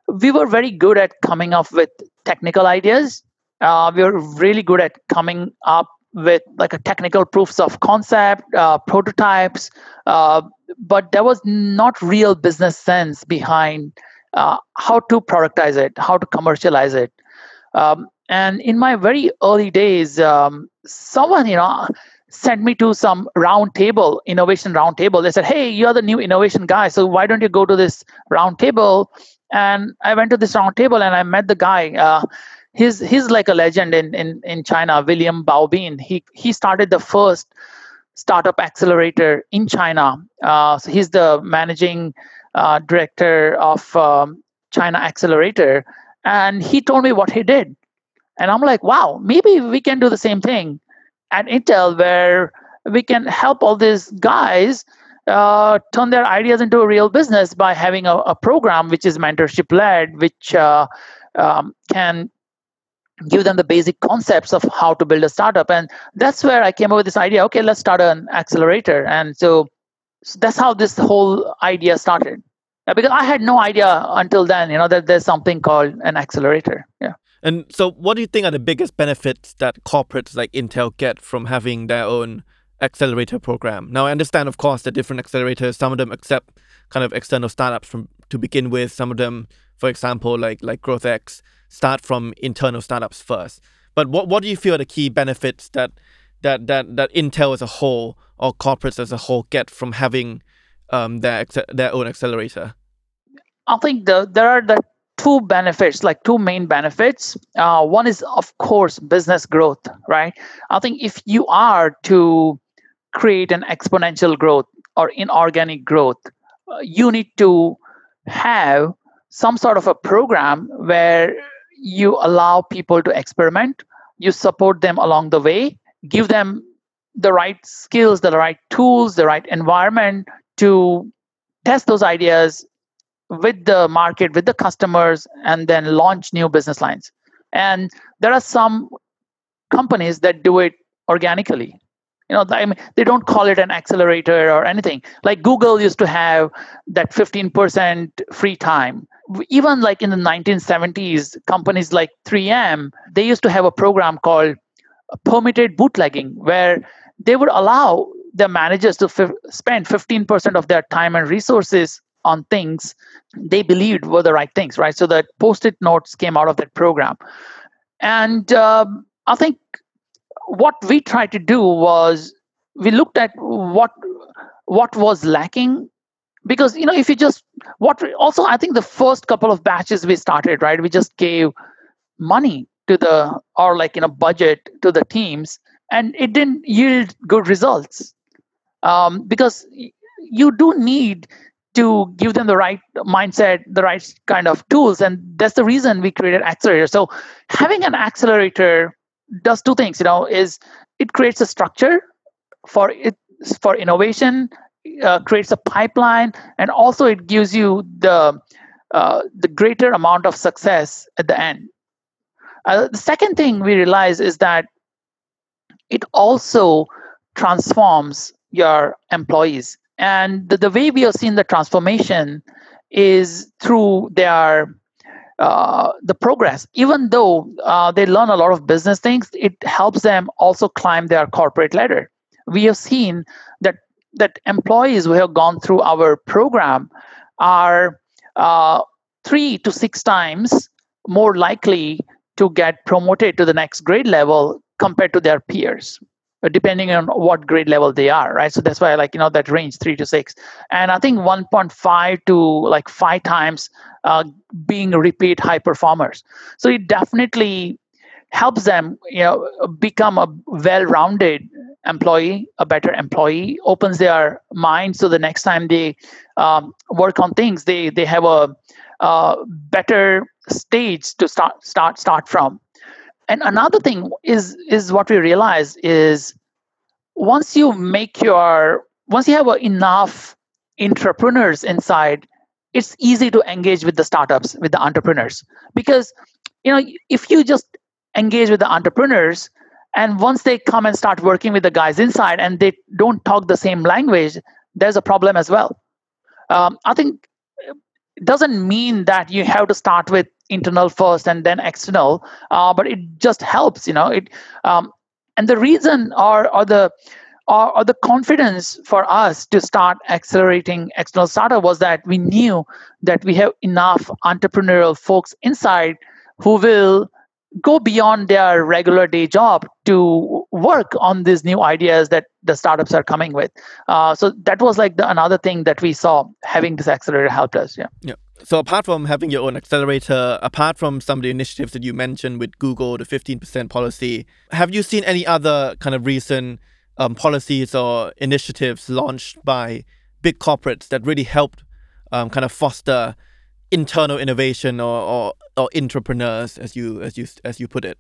we were very good at coming up with technical ideas. Uh, we were really good at coming up with like a technical proofs of concept uh, prototypes uh, but there was not real business sense behind uh, how to productize it how to commercialize it um, and in my very early days, um, someone, you know, sent me to some round table, innovation round table. They said, Hey, you're the new innovation guy. So why don't you go to this round table? And I went to this round table and I met the guy. Uh, he's, he's like a legend in, in, in China, William Bao Bean. He, he started the first startup accelerator in China. Uh, so he's the managing uh, director of um, China Accelerator and he told me what he did. And i'm like wow maybe we can do the same thing at intel where we can help all these guys uh, turn their ideas into a real business by having a, a program which is mentorship led which uh, um, can give them the basic concepts of how to build a startup. And that's where i came up with this idea okay let's start an accelerator. And so, so that's how this whole idea started because I had no idea until then, you know, that there's something called an accelerator. Yeah. And so, what do you think are the biggest benefits that corporates like Intel get from having their own accelerator program? Now, I understand, of course, the different accelerators. Some of them accept kind of external startups from to begin with. Some of them, for example, like like GrowthX, start from internal startups first. But what what do you feel are the key benefits that that that that Intel as a whole or corporates as a whole get from having um, their their own accelerator? I think the, there are the two benefits, like two main benefits. Uh, one is, of course, business growth, right? I think if you are to create an exponential growth or inorganic growth, uh, you need to have some sort of a program where you allow people to experiment, you support them along the way, give them the right skills, the right tools, the right environment to test those ideas with the market, with the customers, and then launch new business lines. And there are some companies that do it organically. You know, I mean, they don't call it an accelerator or anything. Like Google used to have that 15% free time. Even like in the 1970s, companies like 3M, they used to have a program called permitted bootlegging, where they would allow the managers to f- spend 15% of their time and resources on things they believed were the right things, right? So the post-it notes came out of that program, and um, I think what we tried to do was we looked at what what was lacking. Because you know if you just what also i think the first couple of batches we started right we just gave money to the or like you know budget to the teams and it didn't yield good results um, because you do need to give them the right mindset, the right kind of tools. And that's the reason we created Accelerator. So having an accelerator does two things, you know, is it creates a structure for it for innovation, uh, creates a pipeline, and also it gives you the uh, the greater amount of success at the end. Uh, the second thing we realize is that it also transforms your employees. And the, the way we have seen the transformation is through their uh, the progress. Even though uh, they learn a lot of business things, it helps them also climb their corporate ladder. We have seen that that employees who have gone through our program are uh, three to six times more likely to get promoted to the next grade level compared to their peers depending on what grade level they are right? So that's why like you know that range 3 to 6 and i think 1.5 to like 5 times uh, being repeat high performers. So it definitely helps them you know become a well-rounded employee a better employee opens their mind. So the next time they um, work on things they they have a, a better stage to start start start from and another thing is is what we realize is once you make your once you have enough entrepreneurs inside it's easy to engage with the startups with the entrepreneurs. Because you know if you just engage with the entrepreneurs and once they come and start working with the guys inside and they don't talk the same language there's a problem as well. Um, i think doesn't mean that you have to start with internal first and then external uh, but it just helps you know it um, and the reason or or the or, or, the confidence for us to start accelerating external startup was that we knew that we have enough entrepreneurial folks inside who will go beyond their regular day job to work on these new ideas that the startups are coming with. Uh, so that was like the, another thing that we saw having this accelerator helped us. Yeah. Yeah. So apart from having your own accelerator, apart from some of the initiatives that you mentioned with Google, the 15% policy, have you seen any other kind of recent um, policies or initiatives launched by big corporates that really helped um, kind of foster internal innovation or, or or entrepreneurs as you as you as you put it?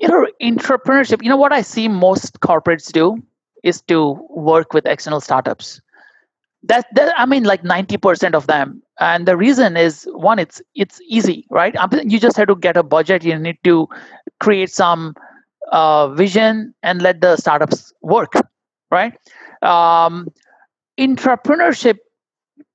You know entrepreneurship you know what i see most corporates do? Is to work with external startups. That, that i mean like 90% of them. And the reason is one it's it's easy right? You just have to get a budget. You need to create some uh, vision and let the startups work right? Um, entrepreneurship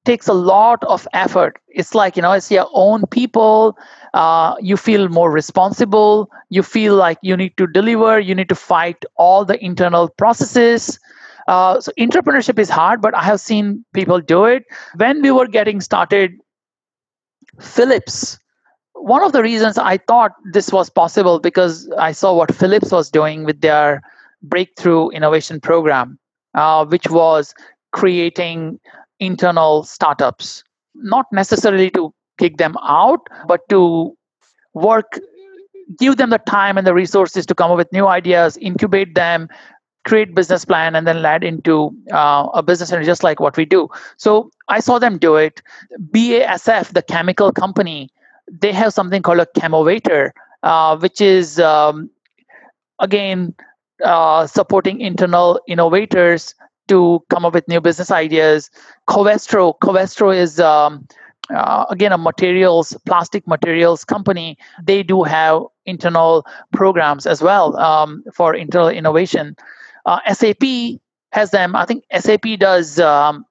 takes a lot of effort. It's like you know it's your own people uh, you feel more responsible you feel like you need to deliver you need to fight all the internal processes. Uh, so entrepreneurship is hard but i have seen people do it. When we were getting started philips one of the reasons i thought this was possible because i saw what philips was doing with their breakthrough innovation program uh, which was creating internal startups, not necessarily to kick them out, but to work, give them the time and the resources to come up with new ideas, incubate them, create business plan, and then lead into uh, a business and just like what we do. So I saw them do it. BASF, the chemical company, they have something called a chemovator, uh, which is um, again uh, supporting internal innovators to come up with new business ideas. Covestro, Covestro is um, uh, again a materials, plastic materials company. They do have internal programs as well um, for internal innovation. Uh, SAP has them. I think SAP does um,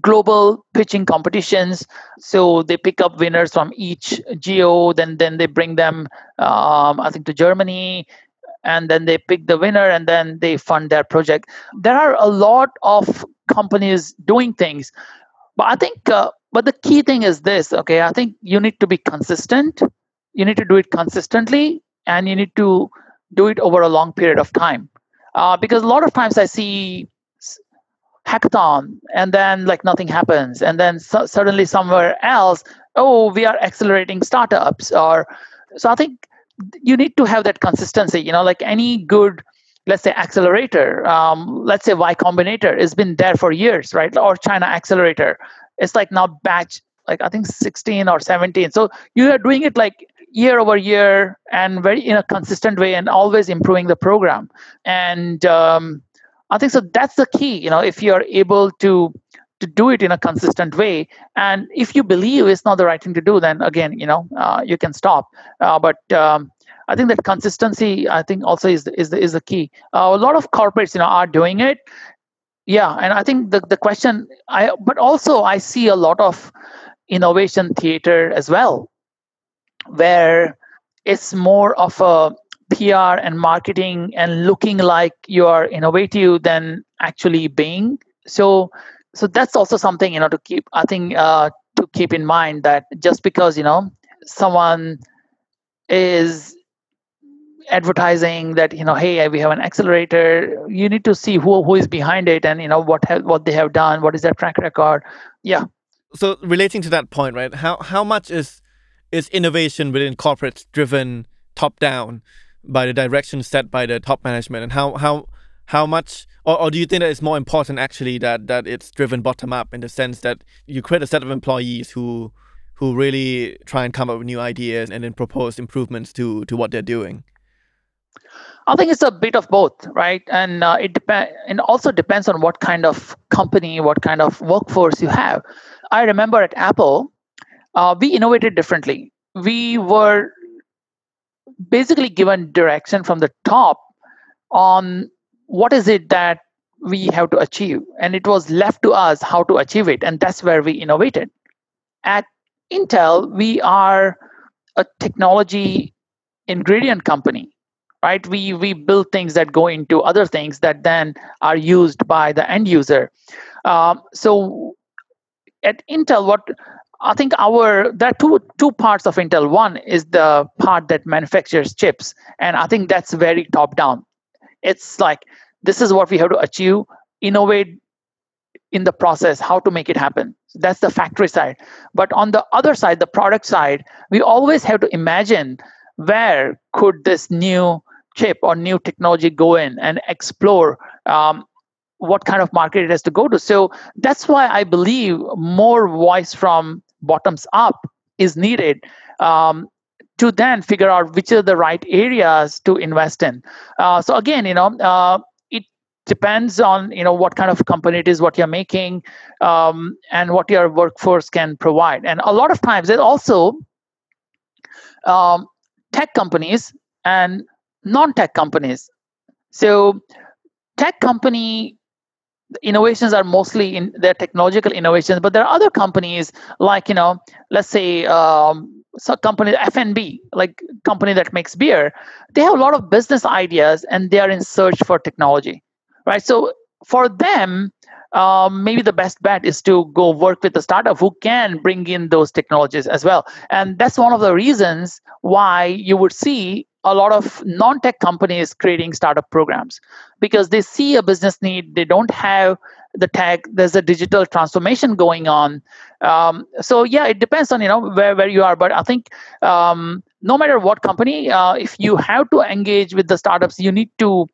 global pitching competitions. So they pick up winners from each geo, then then they bring them, um, I think, to Germany and then they pick the winner and then they fund their project. There are a lot of companies doing things. But i think uh, but the key thing is this okay? I think you need to be consistent. You need to do it consistently and you need to do it over a long period of time. Uh, because a lot of times i see hackathon and then like nothing happens. And then so- suddenly somewhere else oh we are accelerating startups or so i think you need to have that consistency you know like any good let's say accelerator um, let's say y combinator has been there for years right? Or china accelerator. It's like now batch like i think 16 or 17 so you are doing it like year over year and very in a consistent way and always improving the program. And um, i think so that's the key you know if you're able to to do it in a consistent way. And if you believe it's not the right thing to do then again you know uh, you can stop. Uh, but um, i think that consistency i think also is the, is the, is the key. Uh, a lot of corporates you know are doing it. Yeah and i think the, the question i but also i see a lot of innovation theater as well where it's more of a PR and marketing and looking like you are innovative than actually being. So, so that's also something you know to keep. I think uh, to keep in mind that just because you know someone is advertising that you know hey we have an accelerator you need to see who who is behind it and you know what have, what they have done what is their track record yeah so relating to that point right how how much is is innovation within corporates driven top down by the direction set by the top management and how how how much or, or do you think that it's more important actually that that it's driven bottom up in the sense that you create a set of employees who who really try and come up with new ideas and then propose improvements to to what they're doing I think it's a bit of both, right? And uh, it depends. And also depends on what kind of company, what kind of workforce you have. I remember at Apple, uh, we innovated differently. We were basically given direction from the top on what is it that we have to achieve? And it was left to us how to achieve it. And that's where we innovated. At intel we are a technology ingredient company right? We we build things that go into other things that then are used by the end user. Um, so at intel what I think our there are two two parts of Intel. One is the part that manufactures chips, and I think that's very top down. It's like this is what we have to achieve, innovate in the process, how to make it happen. That's the factory side. But on the other side, the product side, we always have to imagine where could this new chip or new technology go in and explore um, what kind of market it has to go to. So that's why I believe more voice from bottoms up is needed um, to then figure out which are the right areas to invest in. Uh, so again, you know, uh, it depends on you know what kind of company it is, what you're making, um, and what your workforce can provide. And a lot of times, there's also um, tech companies and non-tech companies. So, tech company innovations are mostly in their technological innovations but there are other companies like you know let's say um, so company fnb like company that makes beer they have a lot of business ideas and they are in search for technology right? So for them um, maybe the best bet is to go work with a startup who can bring in those technologies as well. And that's one of the reasons why you would see a lot of non-tech companies creating startup programs because they see a business need they don't have the tech there's a digital transformation going on. Um, so yeah it depends on you know where, where you are. But i think um, no matter what company uh, if you have to engage with the startups you need to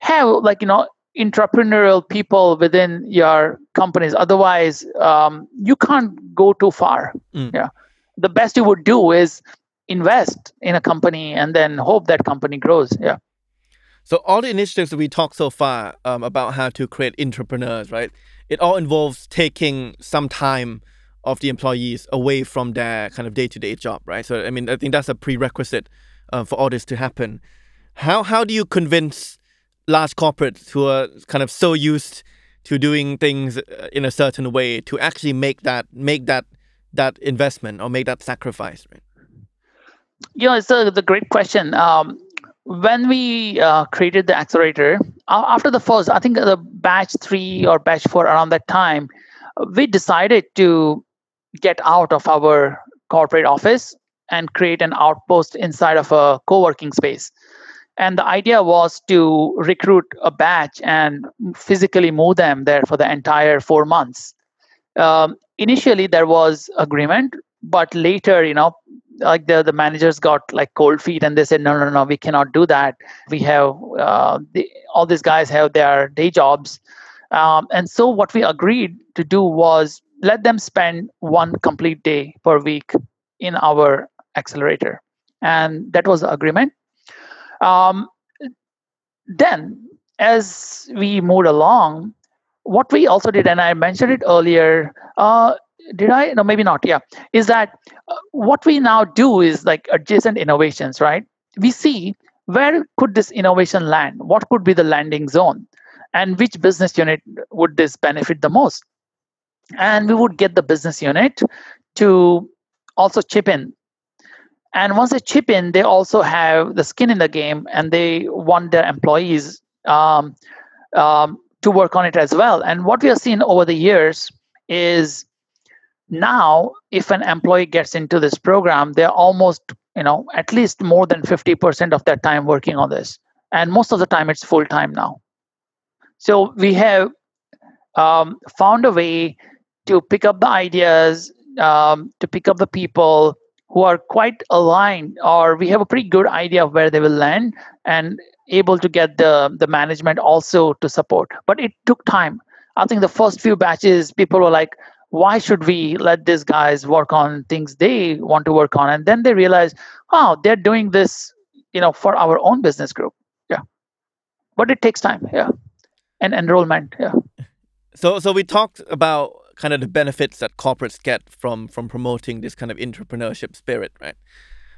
have like you know entrepreneurial people within your companies. Otherwise um, you can't go too far. Mm. yeah. The best you would do is invest in a company and then hope that company grows. Yeah. So all the initiatives we talked so far um, about how to create entrepreneurs, right? It all involves taking some time of the employees away from their kind of day-to-day job, right? So I mean, I think that's a prerequisite uh, for all this to happen. How how do you convince large corporates who are kind of so used to doing things uh, in a certain way to actually make that make that that investment or make that sacrifice, right? You know, it's a the great question. Um, when we uh, created the accelerator, after the first, I think the batch three or batch four around that time, we decided to get out of our corporate office and create an outpost inside of a co-working space. And the idea was to recruit a batch and physically move them there for the entire four months. Um, initially, there was agreement, but later, you know, like the the managers got like cold feet and they said no no no we cannot do that. We have uh, the, all these guys have their day jobs. Um, and so what we agreed to do was let them spend one complete day per week in our accelerator. And that was the agreement. Um, then as we moved along what we also did, and I mentioned it earlier. Uh, did I? No, maybe not. Yeah, is that uh, what we now do is like adjacent innovations, right? We see where could this innovation land? What could be the landing zone? And which business unit would this benefit the most? And we would get the business unit to also chip in. And once they chip in, they also have the skin in the game and they want their employees um, um, to work on it as well. And what we have seen over the years is now if an employee gets into this program, they're almost you know at least more than 50% of their time working on this. And most of the time it's full time now. So we have um, found a way to pick up the ideas um, to pick up the people who are quite aligned or we have a pretty good idea of where they will land and able to get the the management also to support. But it took time. I think the first few batches people were like why should we let these guys work on things they want to work on? And then they realize oh they're doing this you know for our own business group. Yeah. But it takes time. Yeah. And enrollment. Yeah. So so we talked about kind of the benefits that corporates get from from promoting this kind of entrepreneurship spirit right?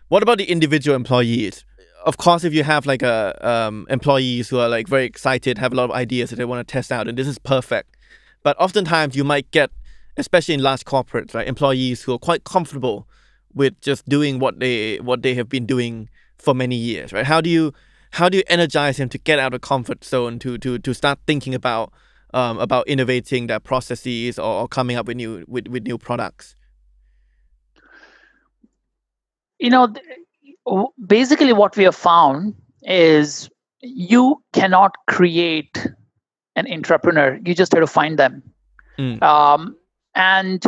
What about the individual employees? Of course if you have like a um, employees who are like very excited have a lot of ideas that they want to test out and this is perfect. But oftentimes you might get especially in large corporates, right? Employees who are quite comfortable with just doing what they what they have been doing for many years, right? How do you how do you energize them to get out of comfort zone to to to start thinking about um, about innovating their processes or, or coming up with new with, with new products? You know, basically, what we have found is you cannot create an entrepreneur. You just have to find them. Mm. Um, and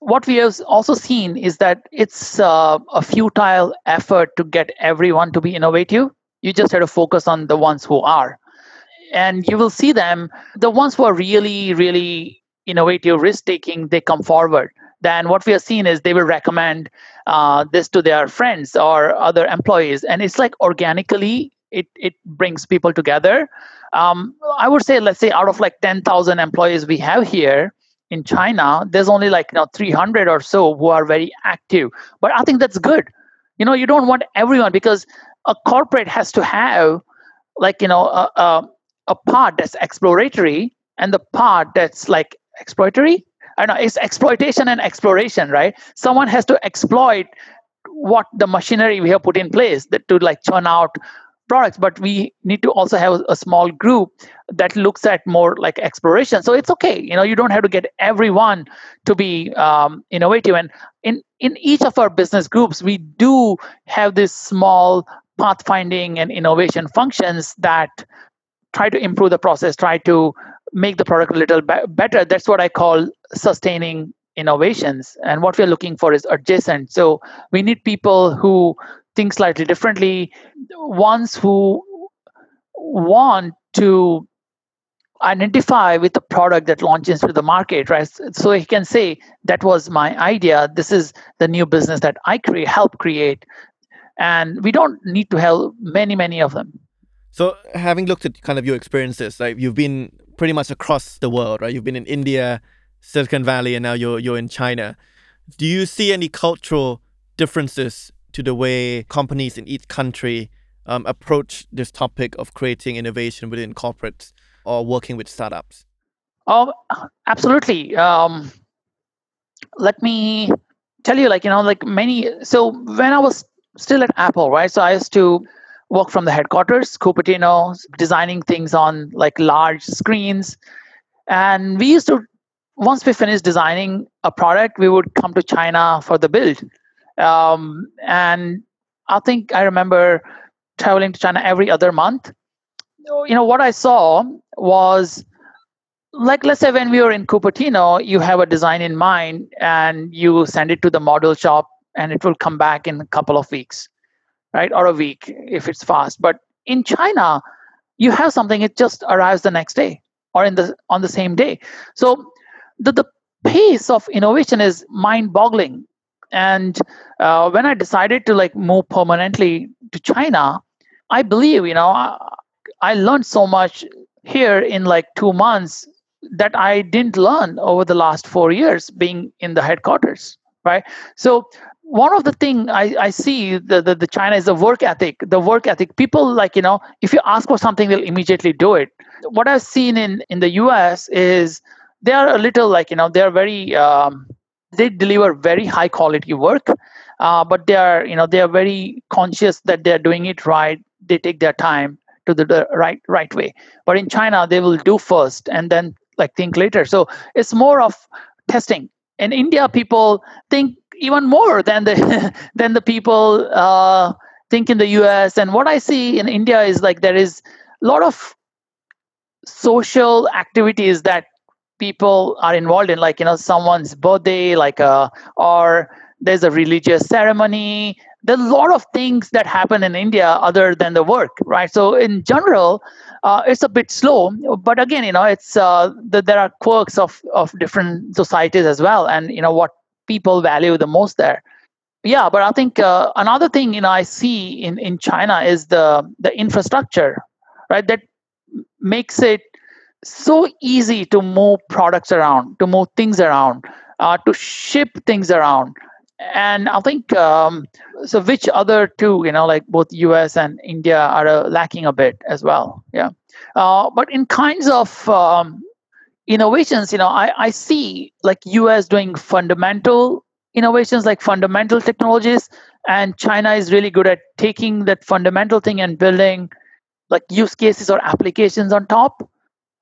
what we have also seen is that it's uh, a futile effort to get everyone to be innovative. You just have to focus on the ones who are. And you will see them, the ones who are really, really innovative, risk taking, they come forward. Then what we have seen is they will recommend uh, this to their friends or other employees. And it's like organically, it, it brings people together. Um, I would say, let's say, out of like 10,000 employees we have here, in China, there's only like you know 300 or so who are very active. But I think that's good. You know, you don't want everyone because a corporate has to have like you know a, a, a part that's exploratory and the part that's like exploitatory. I know it's exploitation and exploration, right? Someone has to exploit what the machinery we have put in place that to like churn out products but we need to also have a small group that looks at more like exploration. So it's okay. You know you don't have to get everyone to be um, innovative. And in in each of our business groups we do have this small pathfinding and innovation functions that try to improve the process try to make the product a little be- better. That's what i call sustaining innovations. And what we're looking for is adjacent. So we need people who think slightly differently ones who want to identify with the product that launches into the market right? So he can say that was my idea. This is the new business that i create help create. And we don't need to have many many of them. So having looked at kind of your experiences like you've been pretty much across the world right? You've been in india silicon valley and now you're you're in china. Do you see any cultural differences to the way companies in each country um, approach this topic of creating innovation within corporates or working with startups? Oh, absolutely. Um, let me tell you, like, you know, like many. So when I was still at Apple, right? So I used to work from the headquarters, Cupertino, designing things on like large screens. And we used to, once we finished designing a product, we would come to China for the build. Um, and I think I remember traveling to China every other month. You know, what I saw was like let's say when we were in Cupertino, you have a design in mind and you send it to the model shop and it will come back in a couple of weeks, right? Or a week if it's fast. But in China, you have something, it just arrives the next day or in the on the same day. So the, the pace of innovation is mind-boggling. And uh, when I decided to like move permanently to China, I believe, you know, I, I learned so much here in like two months that I didn't learn over the last four years being in the headquarters, right? So one of the thing I, I see the, the, the China is the work ethic. The work ethic. People like, you know, if you ask for something, they'll immediately do it. What I've seen in, in the US is they are a little like, you know, they're very um, they deliver very high quality work, uh, but they are, you know, they are very conscious that they're doing it right. They take their time to the, the right right way. But in China, they will do first and then like think later. So it's more of testing. In India, people think even more than the than the people uh, think in the US. And what I see in India is like there is a lot of social activities that people are involved in, like you know someone's birthday, like uh, or there's a religious ceremony. There's a lot of things that happen in India other than the work, right? So in general, uh, it's a bit slow. But again, you know, it's uh, the, there are quirks of of different societies as well, and you know what people value the most there. Yeah, but I think uh, another thing you know I see in in China is the the infrastructure, right? That makes it so easy to move products around, to move things around, uh, to ship things around. And I think um, so. Which other two, you know, like both U.S. and India, are uh, lacking a bit as well. Yeah, uh, but in kinds of um, innovations, you know, I, I see like U.S. doing fundamental innovations, like fundamental technologies, and China is really good at taking that fundamental thing and building like use cases or applications on top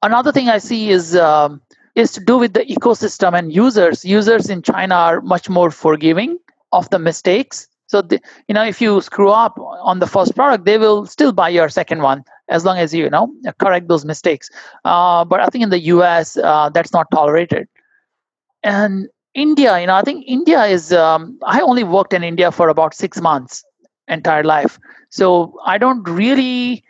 another thing I see is um, is to do with the ecosystem and users. Users in China are much more forgiving of the mistakes. So the, you know, if you screw up on the first product, they will still buy your second one as long as you, you know correct those mistakes. Uh, but I think in the U.S. Uh, that's not tolerated. And India, you know, I think India is. Um, I only worked in India for about six months, entire life. So I don't really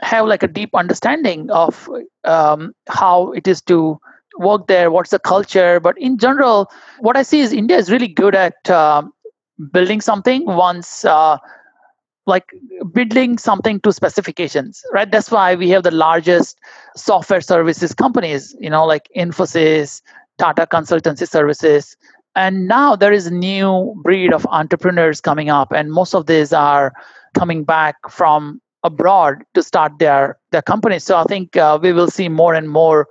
have like a deep understanding of um, how it is to work there what's the culture. But in general what i see is india is really good at uh, building something once uh, like building something to specifications right? That's why we have the largest software services companies you know like infosys tata consultancy services. And now there is a new breed of entrepreneurs coming up and most of these are coming back from abroad to start their their companies. So I think uh, we will see more and more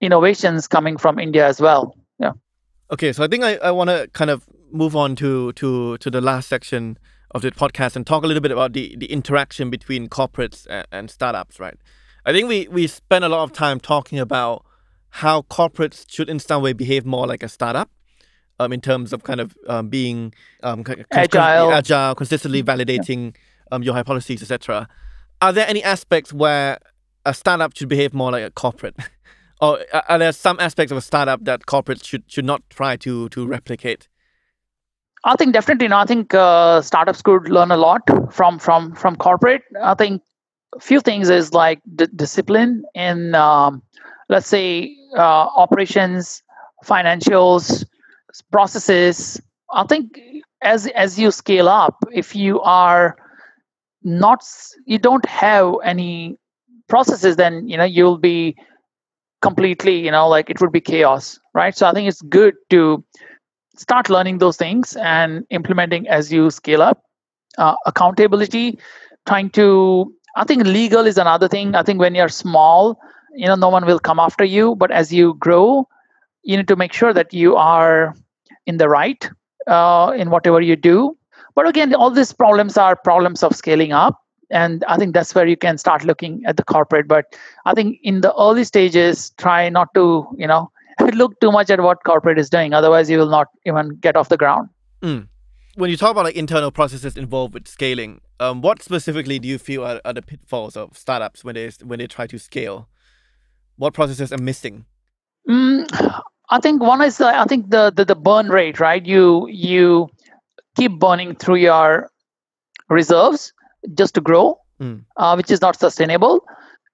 innovations coming from India as well. Yeah. Okay, so I think I, I want to kind of move on to to to the last section of the podcast and talk a little bit about the the interaction between corporates and, and startups. Right. I think we we spend a lot of time talking about how corporates should in some way behave more like a startup. Um, in terms of kind of um, being um, agile, agile, consistently validating yeah um, your hypotheses, etc. Are there any aspects where a startup should behave more like a corporate? or are there some aspects of a startup that corporates should, should not try to, to replicate? I think definitely. No, I think uh, startups could learn a lot from from from corporate. I think a few things is like d- discipline in, um, let's say, uh, operations, financials, processes. I think as as you scale up, if you are not you don't have any processes then you know you'll be completely you know like it would be chaos right? So i think it's good to start learning those things and implementing as you scale up. Uh, accountability trying to i think legal is another thing. I think when you're small you know no one will come after you but as you grow you need to make sure that you are in the right uh, in whatever you do but again, all these problems are problems of scaling up. And I think that's where you can start looking at the corporate. But I think in the early stages, try not to, you know, look too much at what corporate is doing. Otherwise, you will not even get off the ground. Mm. When you talk about like internal processes involved with scaling, um, what specifically do you feel are, are the pitfalls of startups when they when they try to scale? What processes are missing? Mm, I think one is uh, I think the, the the burn rate, right? You you keep burning through your reserves just to grow, mm. uh, which is not sustainable.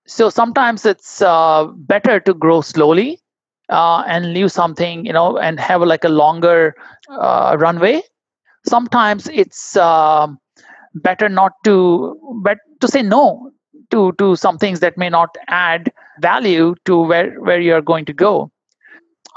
So sometimes it's uh, better to grow slowly uh, and leave something, you know, and have like a longer uh, runway. Sometimes it's um, better not to, but to say no to to some things that may not add value to where where you're going to go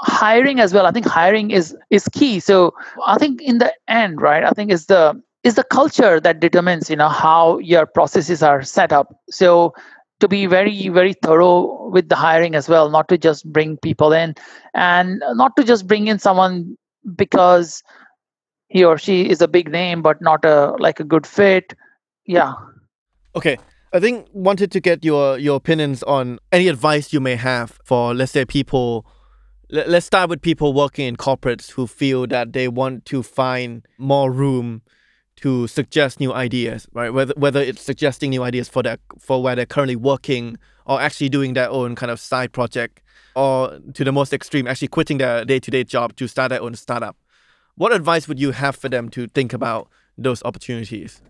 hiring as well. I think hiring is is key. So i think in the end right i think is the is the culture that determines you know how your processes are set up. So to be very very thorough with the hiring as well not to just bring people in and not to just bring in someone because he or she is a big name but not a like a good fit. Yeah. Okay. I think wanted to get your your opinions on any advice you may have for let's say people let's start with people working in corporates who feel that they want to find more room to suggest new ideas, right? Whether whether it's suggesting new ideas for their for where they're currently working or actually doing their own kind of side project or to the most extreme, actually quitting their day-to-day job to start their own startup. What advice would you have for them to think about those opportunities?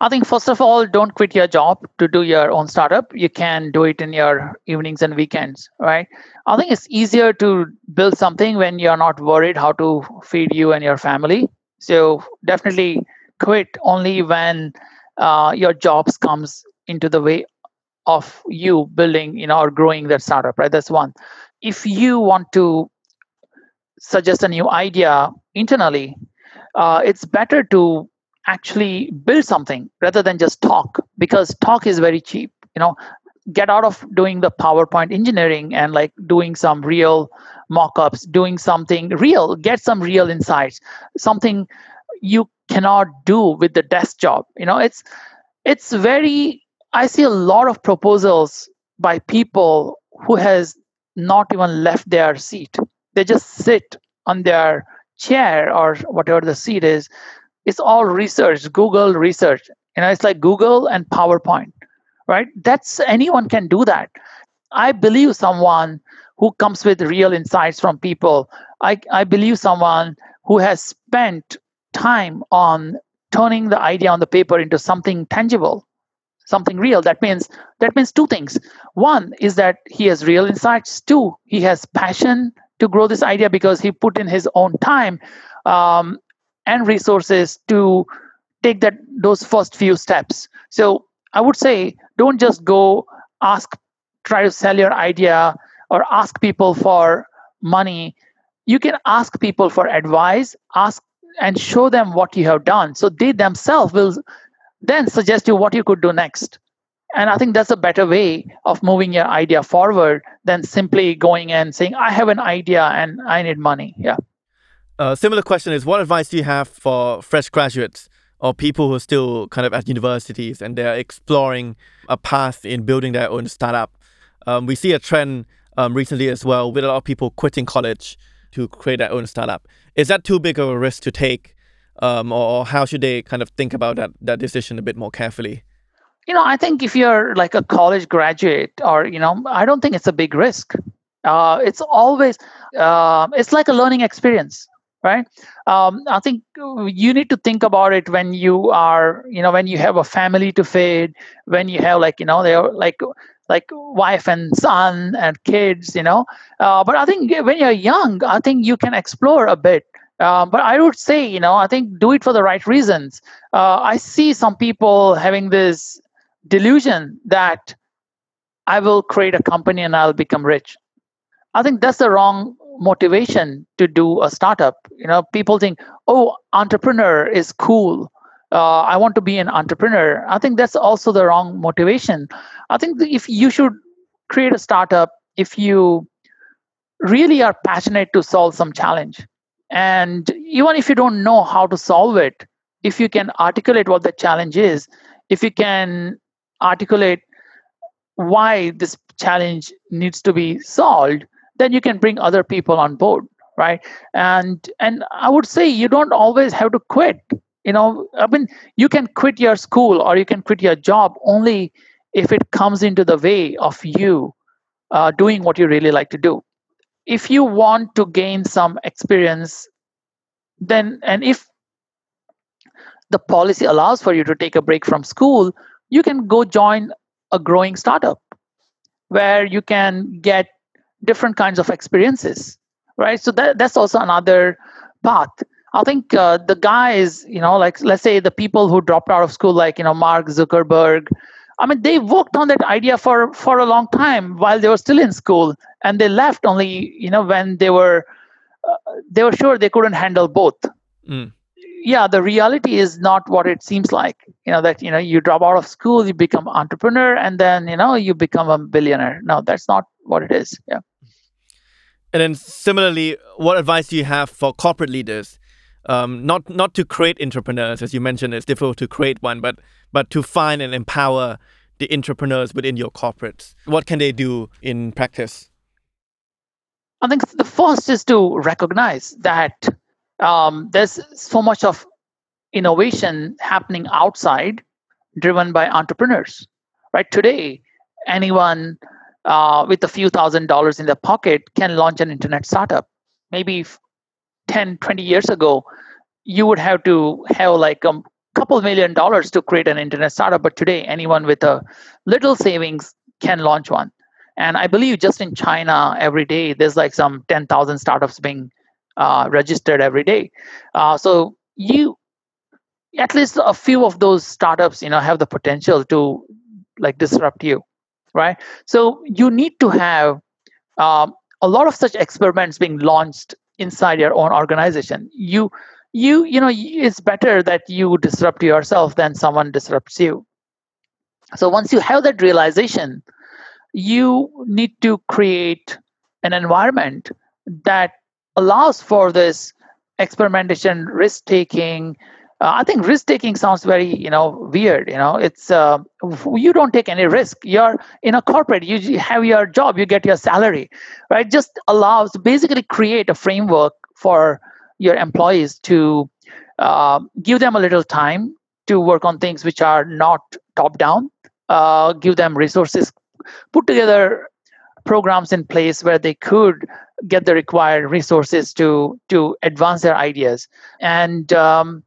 I think first of all, don't quit your job to do your own startup. You can do it in your evenings and weekends, right? I think it's easier to build something when you're not worried how to feed you and your family. So definitely quit only when uh, your jobs comes into the way of you building, you know, or growing that startup, right? That's one. If you want to suggest a new idea internally, uh, it's better to actually build something rather than just talk because talk is very cheap you know. Get out of doing the powerpoint engineering and like doing some real mock-ups doing something real. Get some real insights something you cannot do with the desk job you know. It's it's very i see a lot of proposals by people who has not even left their seat. They just sit on their chair or whatever the seat is it's all research google research. You know it's like google and powerpoint right? That's anyone can do that. I believe someone who comes with real insights from people. I, I believe someone who has spent time on turning the idea on the paper into something tangible something real. That means that means two things. One is that he has real insights. Two he has passion to grow this idea because he put in his own time um, and resources to take that those first few steps. So i would say don't just go ask try to sell your idea or ask people for money. You can ask people for advice ask and show them what you have done. So they themselves will then suggest you what you could do next. And i think that's a better way of moving your idea forward than simply going and saying i have an idea and i need money. Yeah a similar question is what advice do you have for fresh graduates or people who are still kind of at universities and they're exploring a path in building their own startup? Um, we see a trend um, recently as well with a lot of people quitting college to create their own startup. Is that too big of a risk to take? Um, or, or how should they kind of think about that, that decision a bit more carefully? You know, I think if you're like a college graduate or, you know, I don't think it's a big risk. Uh, it's always, uh, it's like a learning experience right? Um, i think you need to think about it when you are you know when you have a family to feed when you have like you know they're like like wife and son and kids you know? Uh, but i think when you're young i think you can explore a bit. Uh, but i would say you know i think do it for the right reasons. Uh, i see some people having this delusion that i will create a company and i'll become rich. I think that's the wrong motivation to do a startup. You know people think oh entrepreneur is cool. Uh, i want to be an entrepreneur. I think that's also the wrong motivation. I think if you should create a startup if you really are passionate to solve some challenge and even if you don't know how to solve it if you can articulate what the challenge is if you can articulate why this challenge needs to be solved then you can bring other people on board right? And and i would say you don't always have to quit you know? I mean you can quit your school or you can quit your job only if it comes into the way of you uh, doing what you really like to do. If you want to gain some experience then and if the policy allows for you to take a break from school you can go join a growing startup where you can get different kinds of experiences right so that, that's also another path i think uh, the guys you know like let's say the people who dropped out of school like you know mark zuckerberg I mean, they worked on that idea for for a long time while they were still in school, and they left only you know when they were uh, they were sure they couldn't handle both. Mm. Yeah, the reality is not what it seems like. You know that you know you drop out of school, you become entrepreneur, and then you know you become a billionaire. No, that's not what it is. Yeah. And then similarly, what advice do you have for corporate leaders? Um, not not to create entrepreneurs, as you mentioned, it's difficult to create one, but but to find and empower the entrepreneurs within your corporates. What can they do in practice? I think the first is to recognize that um, there's so much of innovation happening outside, driven by entrepreneurs. Right today, anyone uh, with a few thousand dollars in their pocket can launch an internet startup. Maybe 10, 20 years ago, you would have to have like a couple million dollars to create an internet startup. But today, anyone with a little savings can launch one. And I believe just in China, every day, there's like some 10,000 startups being uh, registered every day. Uh, so you, at least a few of those startups, you know, have the potential to like disrupt you right? So you need to have um, a lot of such experiments being launched inside your own organization. You you you know it's better that you disrupt yourself than someone disrupts you. So once you have that realization, you need to create an environment that allows for this experimentation, risk taking, uh, I think risk taking sounds very you know weird. You know, it's uh, you don't take any risk. You're in a corporate. You have your job. You get your salary, right? Just allows basically create a framework for your employees to uh, give them a little time to work on things which are not top down. Uh, give them resources. Put together programs in place where they could get the required resources to to advance their ideas and um,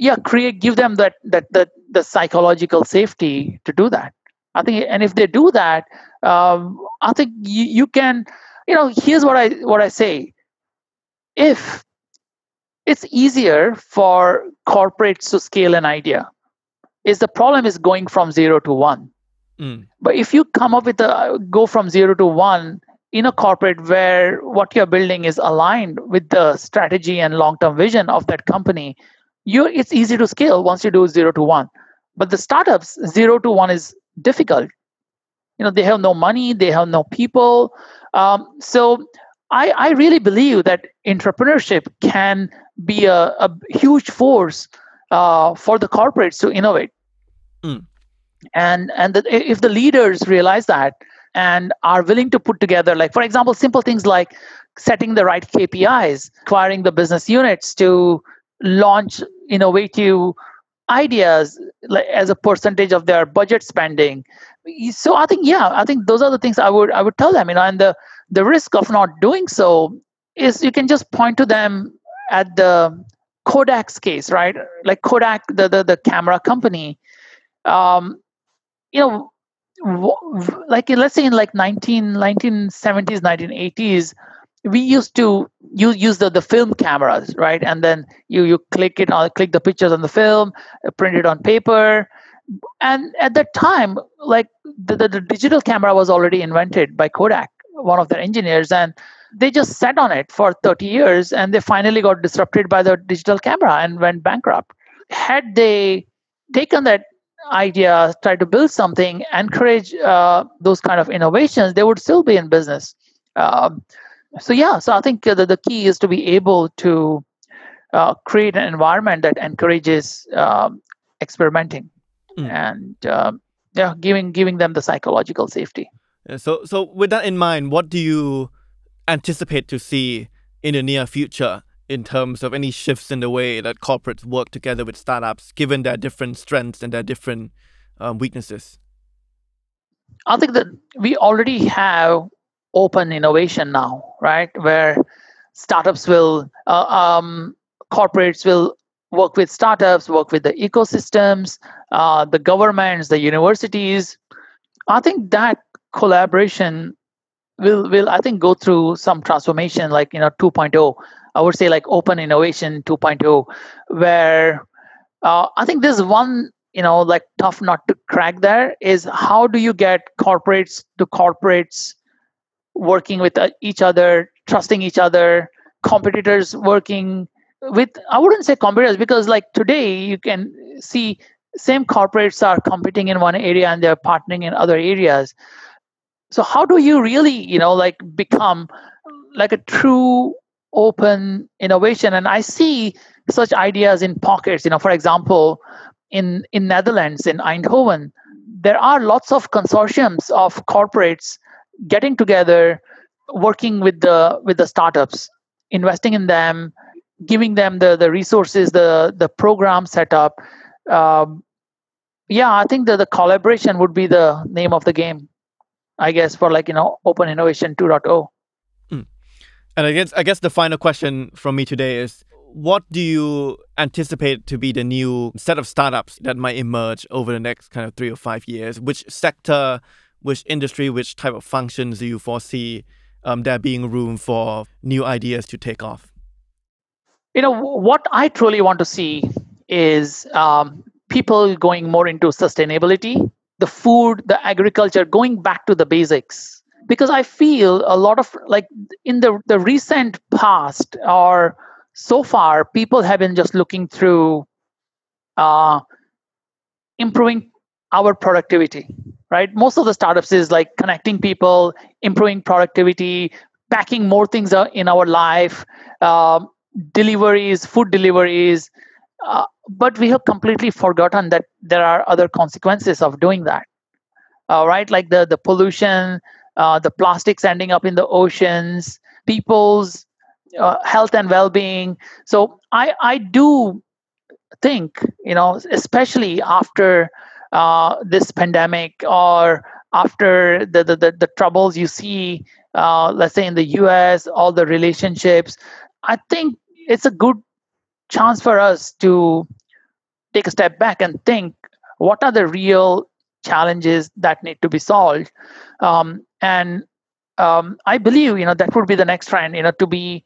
yeah create give them that that the, the psychological safety to do that. I think and if they do that um, i think you, you can you know here's what i what i say. If it's easier for corporates to scale an idea is the problem is going from zero to one. Mm. but if you come up with a go from zero to one in a corporate where what you're building is aligned with the strategy and long-term vision of that company you it's easy to scale once you do zero to one. But the startups zero to one is difficult. You know they have no money they have no people. Um, so I, I really believe that entrepreneurship can be a, a huge force uh, for the corporates to innovate. Mm. and and the, if the leaders realize that and are willing to put together like for example simple things like setting the right kpis acquiring the business units to launch innovative ideas as a percentage of their budget spending. So i think yeah i think those are the things i would i would tell them you know and the the risk of not doing so is you can just point to them at the kodak's case right? Like kodak the the, the camera company. Um you know like let's say in like 19 1970s 1980s we used to use use the, the film cameras right? And then you you click it on click the pictures on the film uh, print it on paper. And at that time like the, the, the, digital camera was already invented by kodak one of their engineers and they just sat on it for 30 years and they finally got disrupted by the digital camera and went bankrupt. Had they taken that idea tried to build something encourage uh, those kind of innovations they would still be in business. Um, so yeah so i think uh, the, the key is to be able to uh, create an environment that encourages um, experimenting mm. and uh, yeah giving giving them the psychological safety yeah, so so with that in mind what do you anticipate to see in the near future in terms of any shifts in the way that corporates work together with startups given their different strengths and their different um, weaknesses i think that we already have open innovation now, right? Where startups will, uh, um, corporates will work with startups, work with the ecosystems, uh, the governments, the universities. I think that collaboration will will I think go through some transformation, like you know 2.0. I would say like open innovation 2.0, where uh, I think there's one you know like tough not to crack there is how do you get corporates to corporates working with uh, each other trusting each other competitors working with i wouldn't say competitors because like today you can see same corporates are competing in one area and they're partnering in other areas. So how do you really you know like become like a true open innovation? And i see such ideas in pockets you know for example in in netherlands in eindhoven there are lots of consortiums of corporates getting together working with the with the startups investing in them giving them the the resources the the program setup um, yeah i think that the collaboration would be the name of the game i guess for like you know open innovation 2.0 mm. and i guess i guess the final question from me today is what do you anticipate to be the new set of startups that might emerge over the next kind of three or five years which sector which industry which type of functions do you foresee um, there being room for new ideas to take off? You know what i truly want to see is um, people going more into sustainability the food the agriculture going back to the basics. Because i feel a lot of like in the the recent past or so far people have been just looking through uh, improving our productivity right? Most of the startups is like connecting people improving productivity packing more things in our life uh, deliveries food deliveries uh, but we have completely forgotten that there are other consequences of doing that uh, right? Like the the pollution uh, the plastics ending up in the oceans people's uh, health and well-being. So i i do think you know especially after uh, this pandemic or after the, the, the, the troubles you see, uh, let's say in the US, all the relationships, I think it's a good chance for us to take a step back and think what are the real challenges that need to be solved? Um, and um, i believe you know that would be the next trend you know to be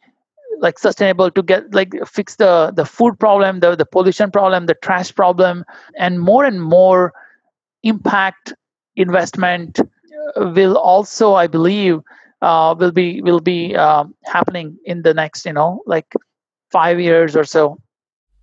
like sustainable to get like fix the the food problem the the pollution problem the trash problem and more and more impact investment will also i believe uh, will be will be uh, happening in the next you know like five years or so.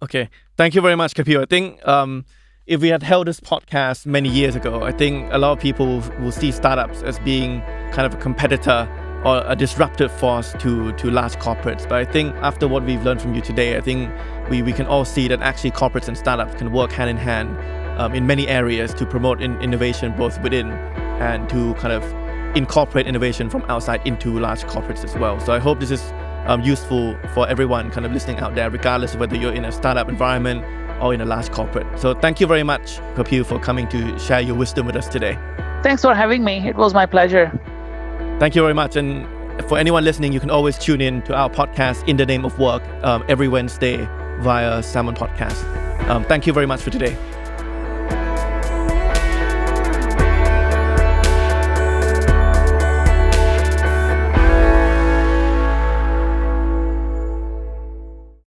Okay. Thank you very much kapil. I think um, if we had held this podcast many years ago i think a lot of people will see startups as being kind of a competitor or a disruptive force to to large corporates. But I think after what we've learned from you today, I think we, we can all see that actually corporates and startups can work hand in hand um, in many areas to promote in innovation both within and to kind of incorporate innovation from outside into large corporates as well. So I hope this is um, useful for everyone kind of listening out there, regardless of whether you're in a startup environment or in a large corporate. So thank you very much, Kapil, for coming to share your wisdom with us today. Thanks for having me. It was my pleasure. Thank you very much. And for anyone listening, you can always tune in to our podcast, In the Name of Work, um, every Wednesday via Salmon Podcast. Um, thank you very much for today.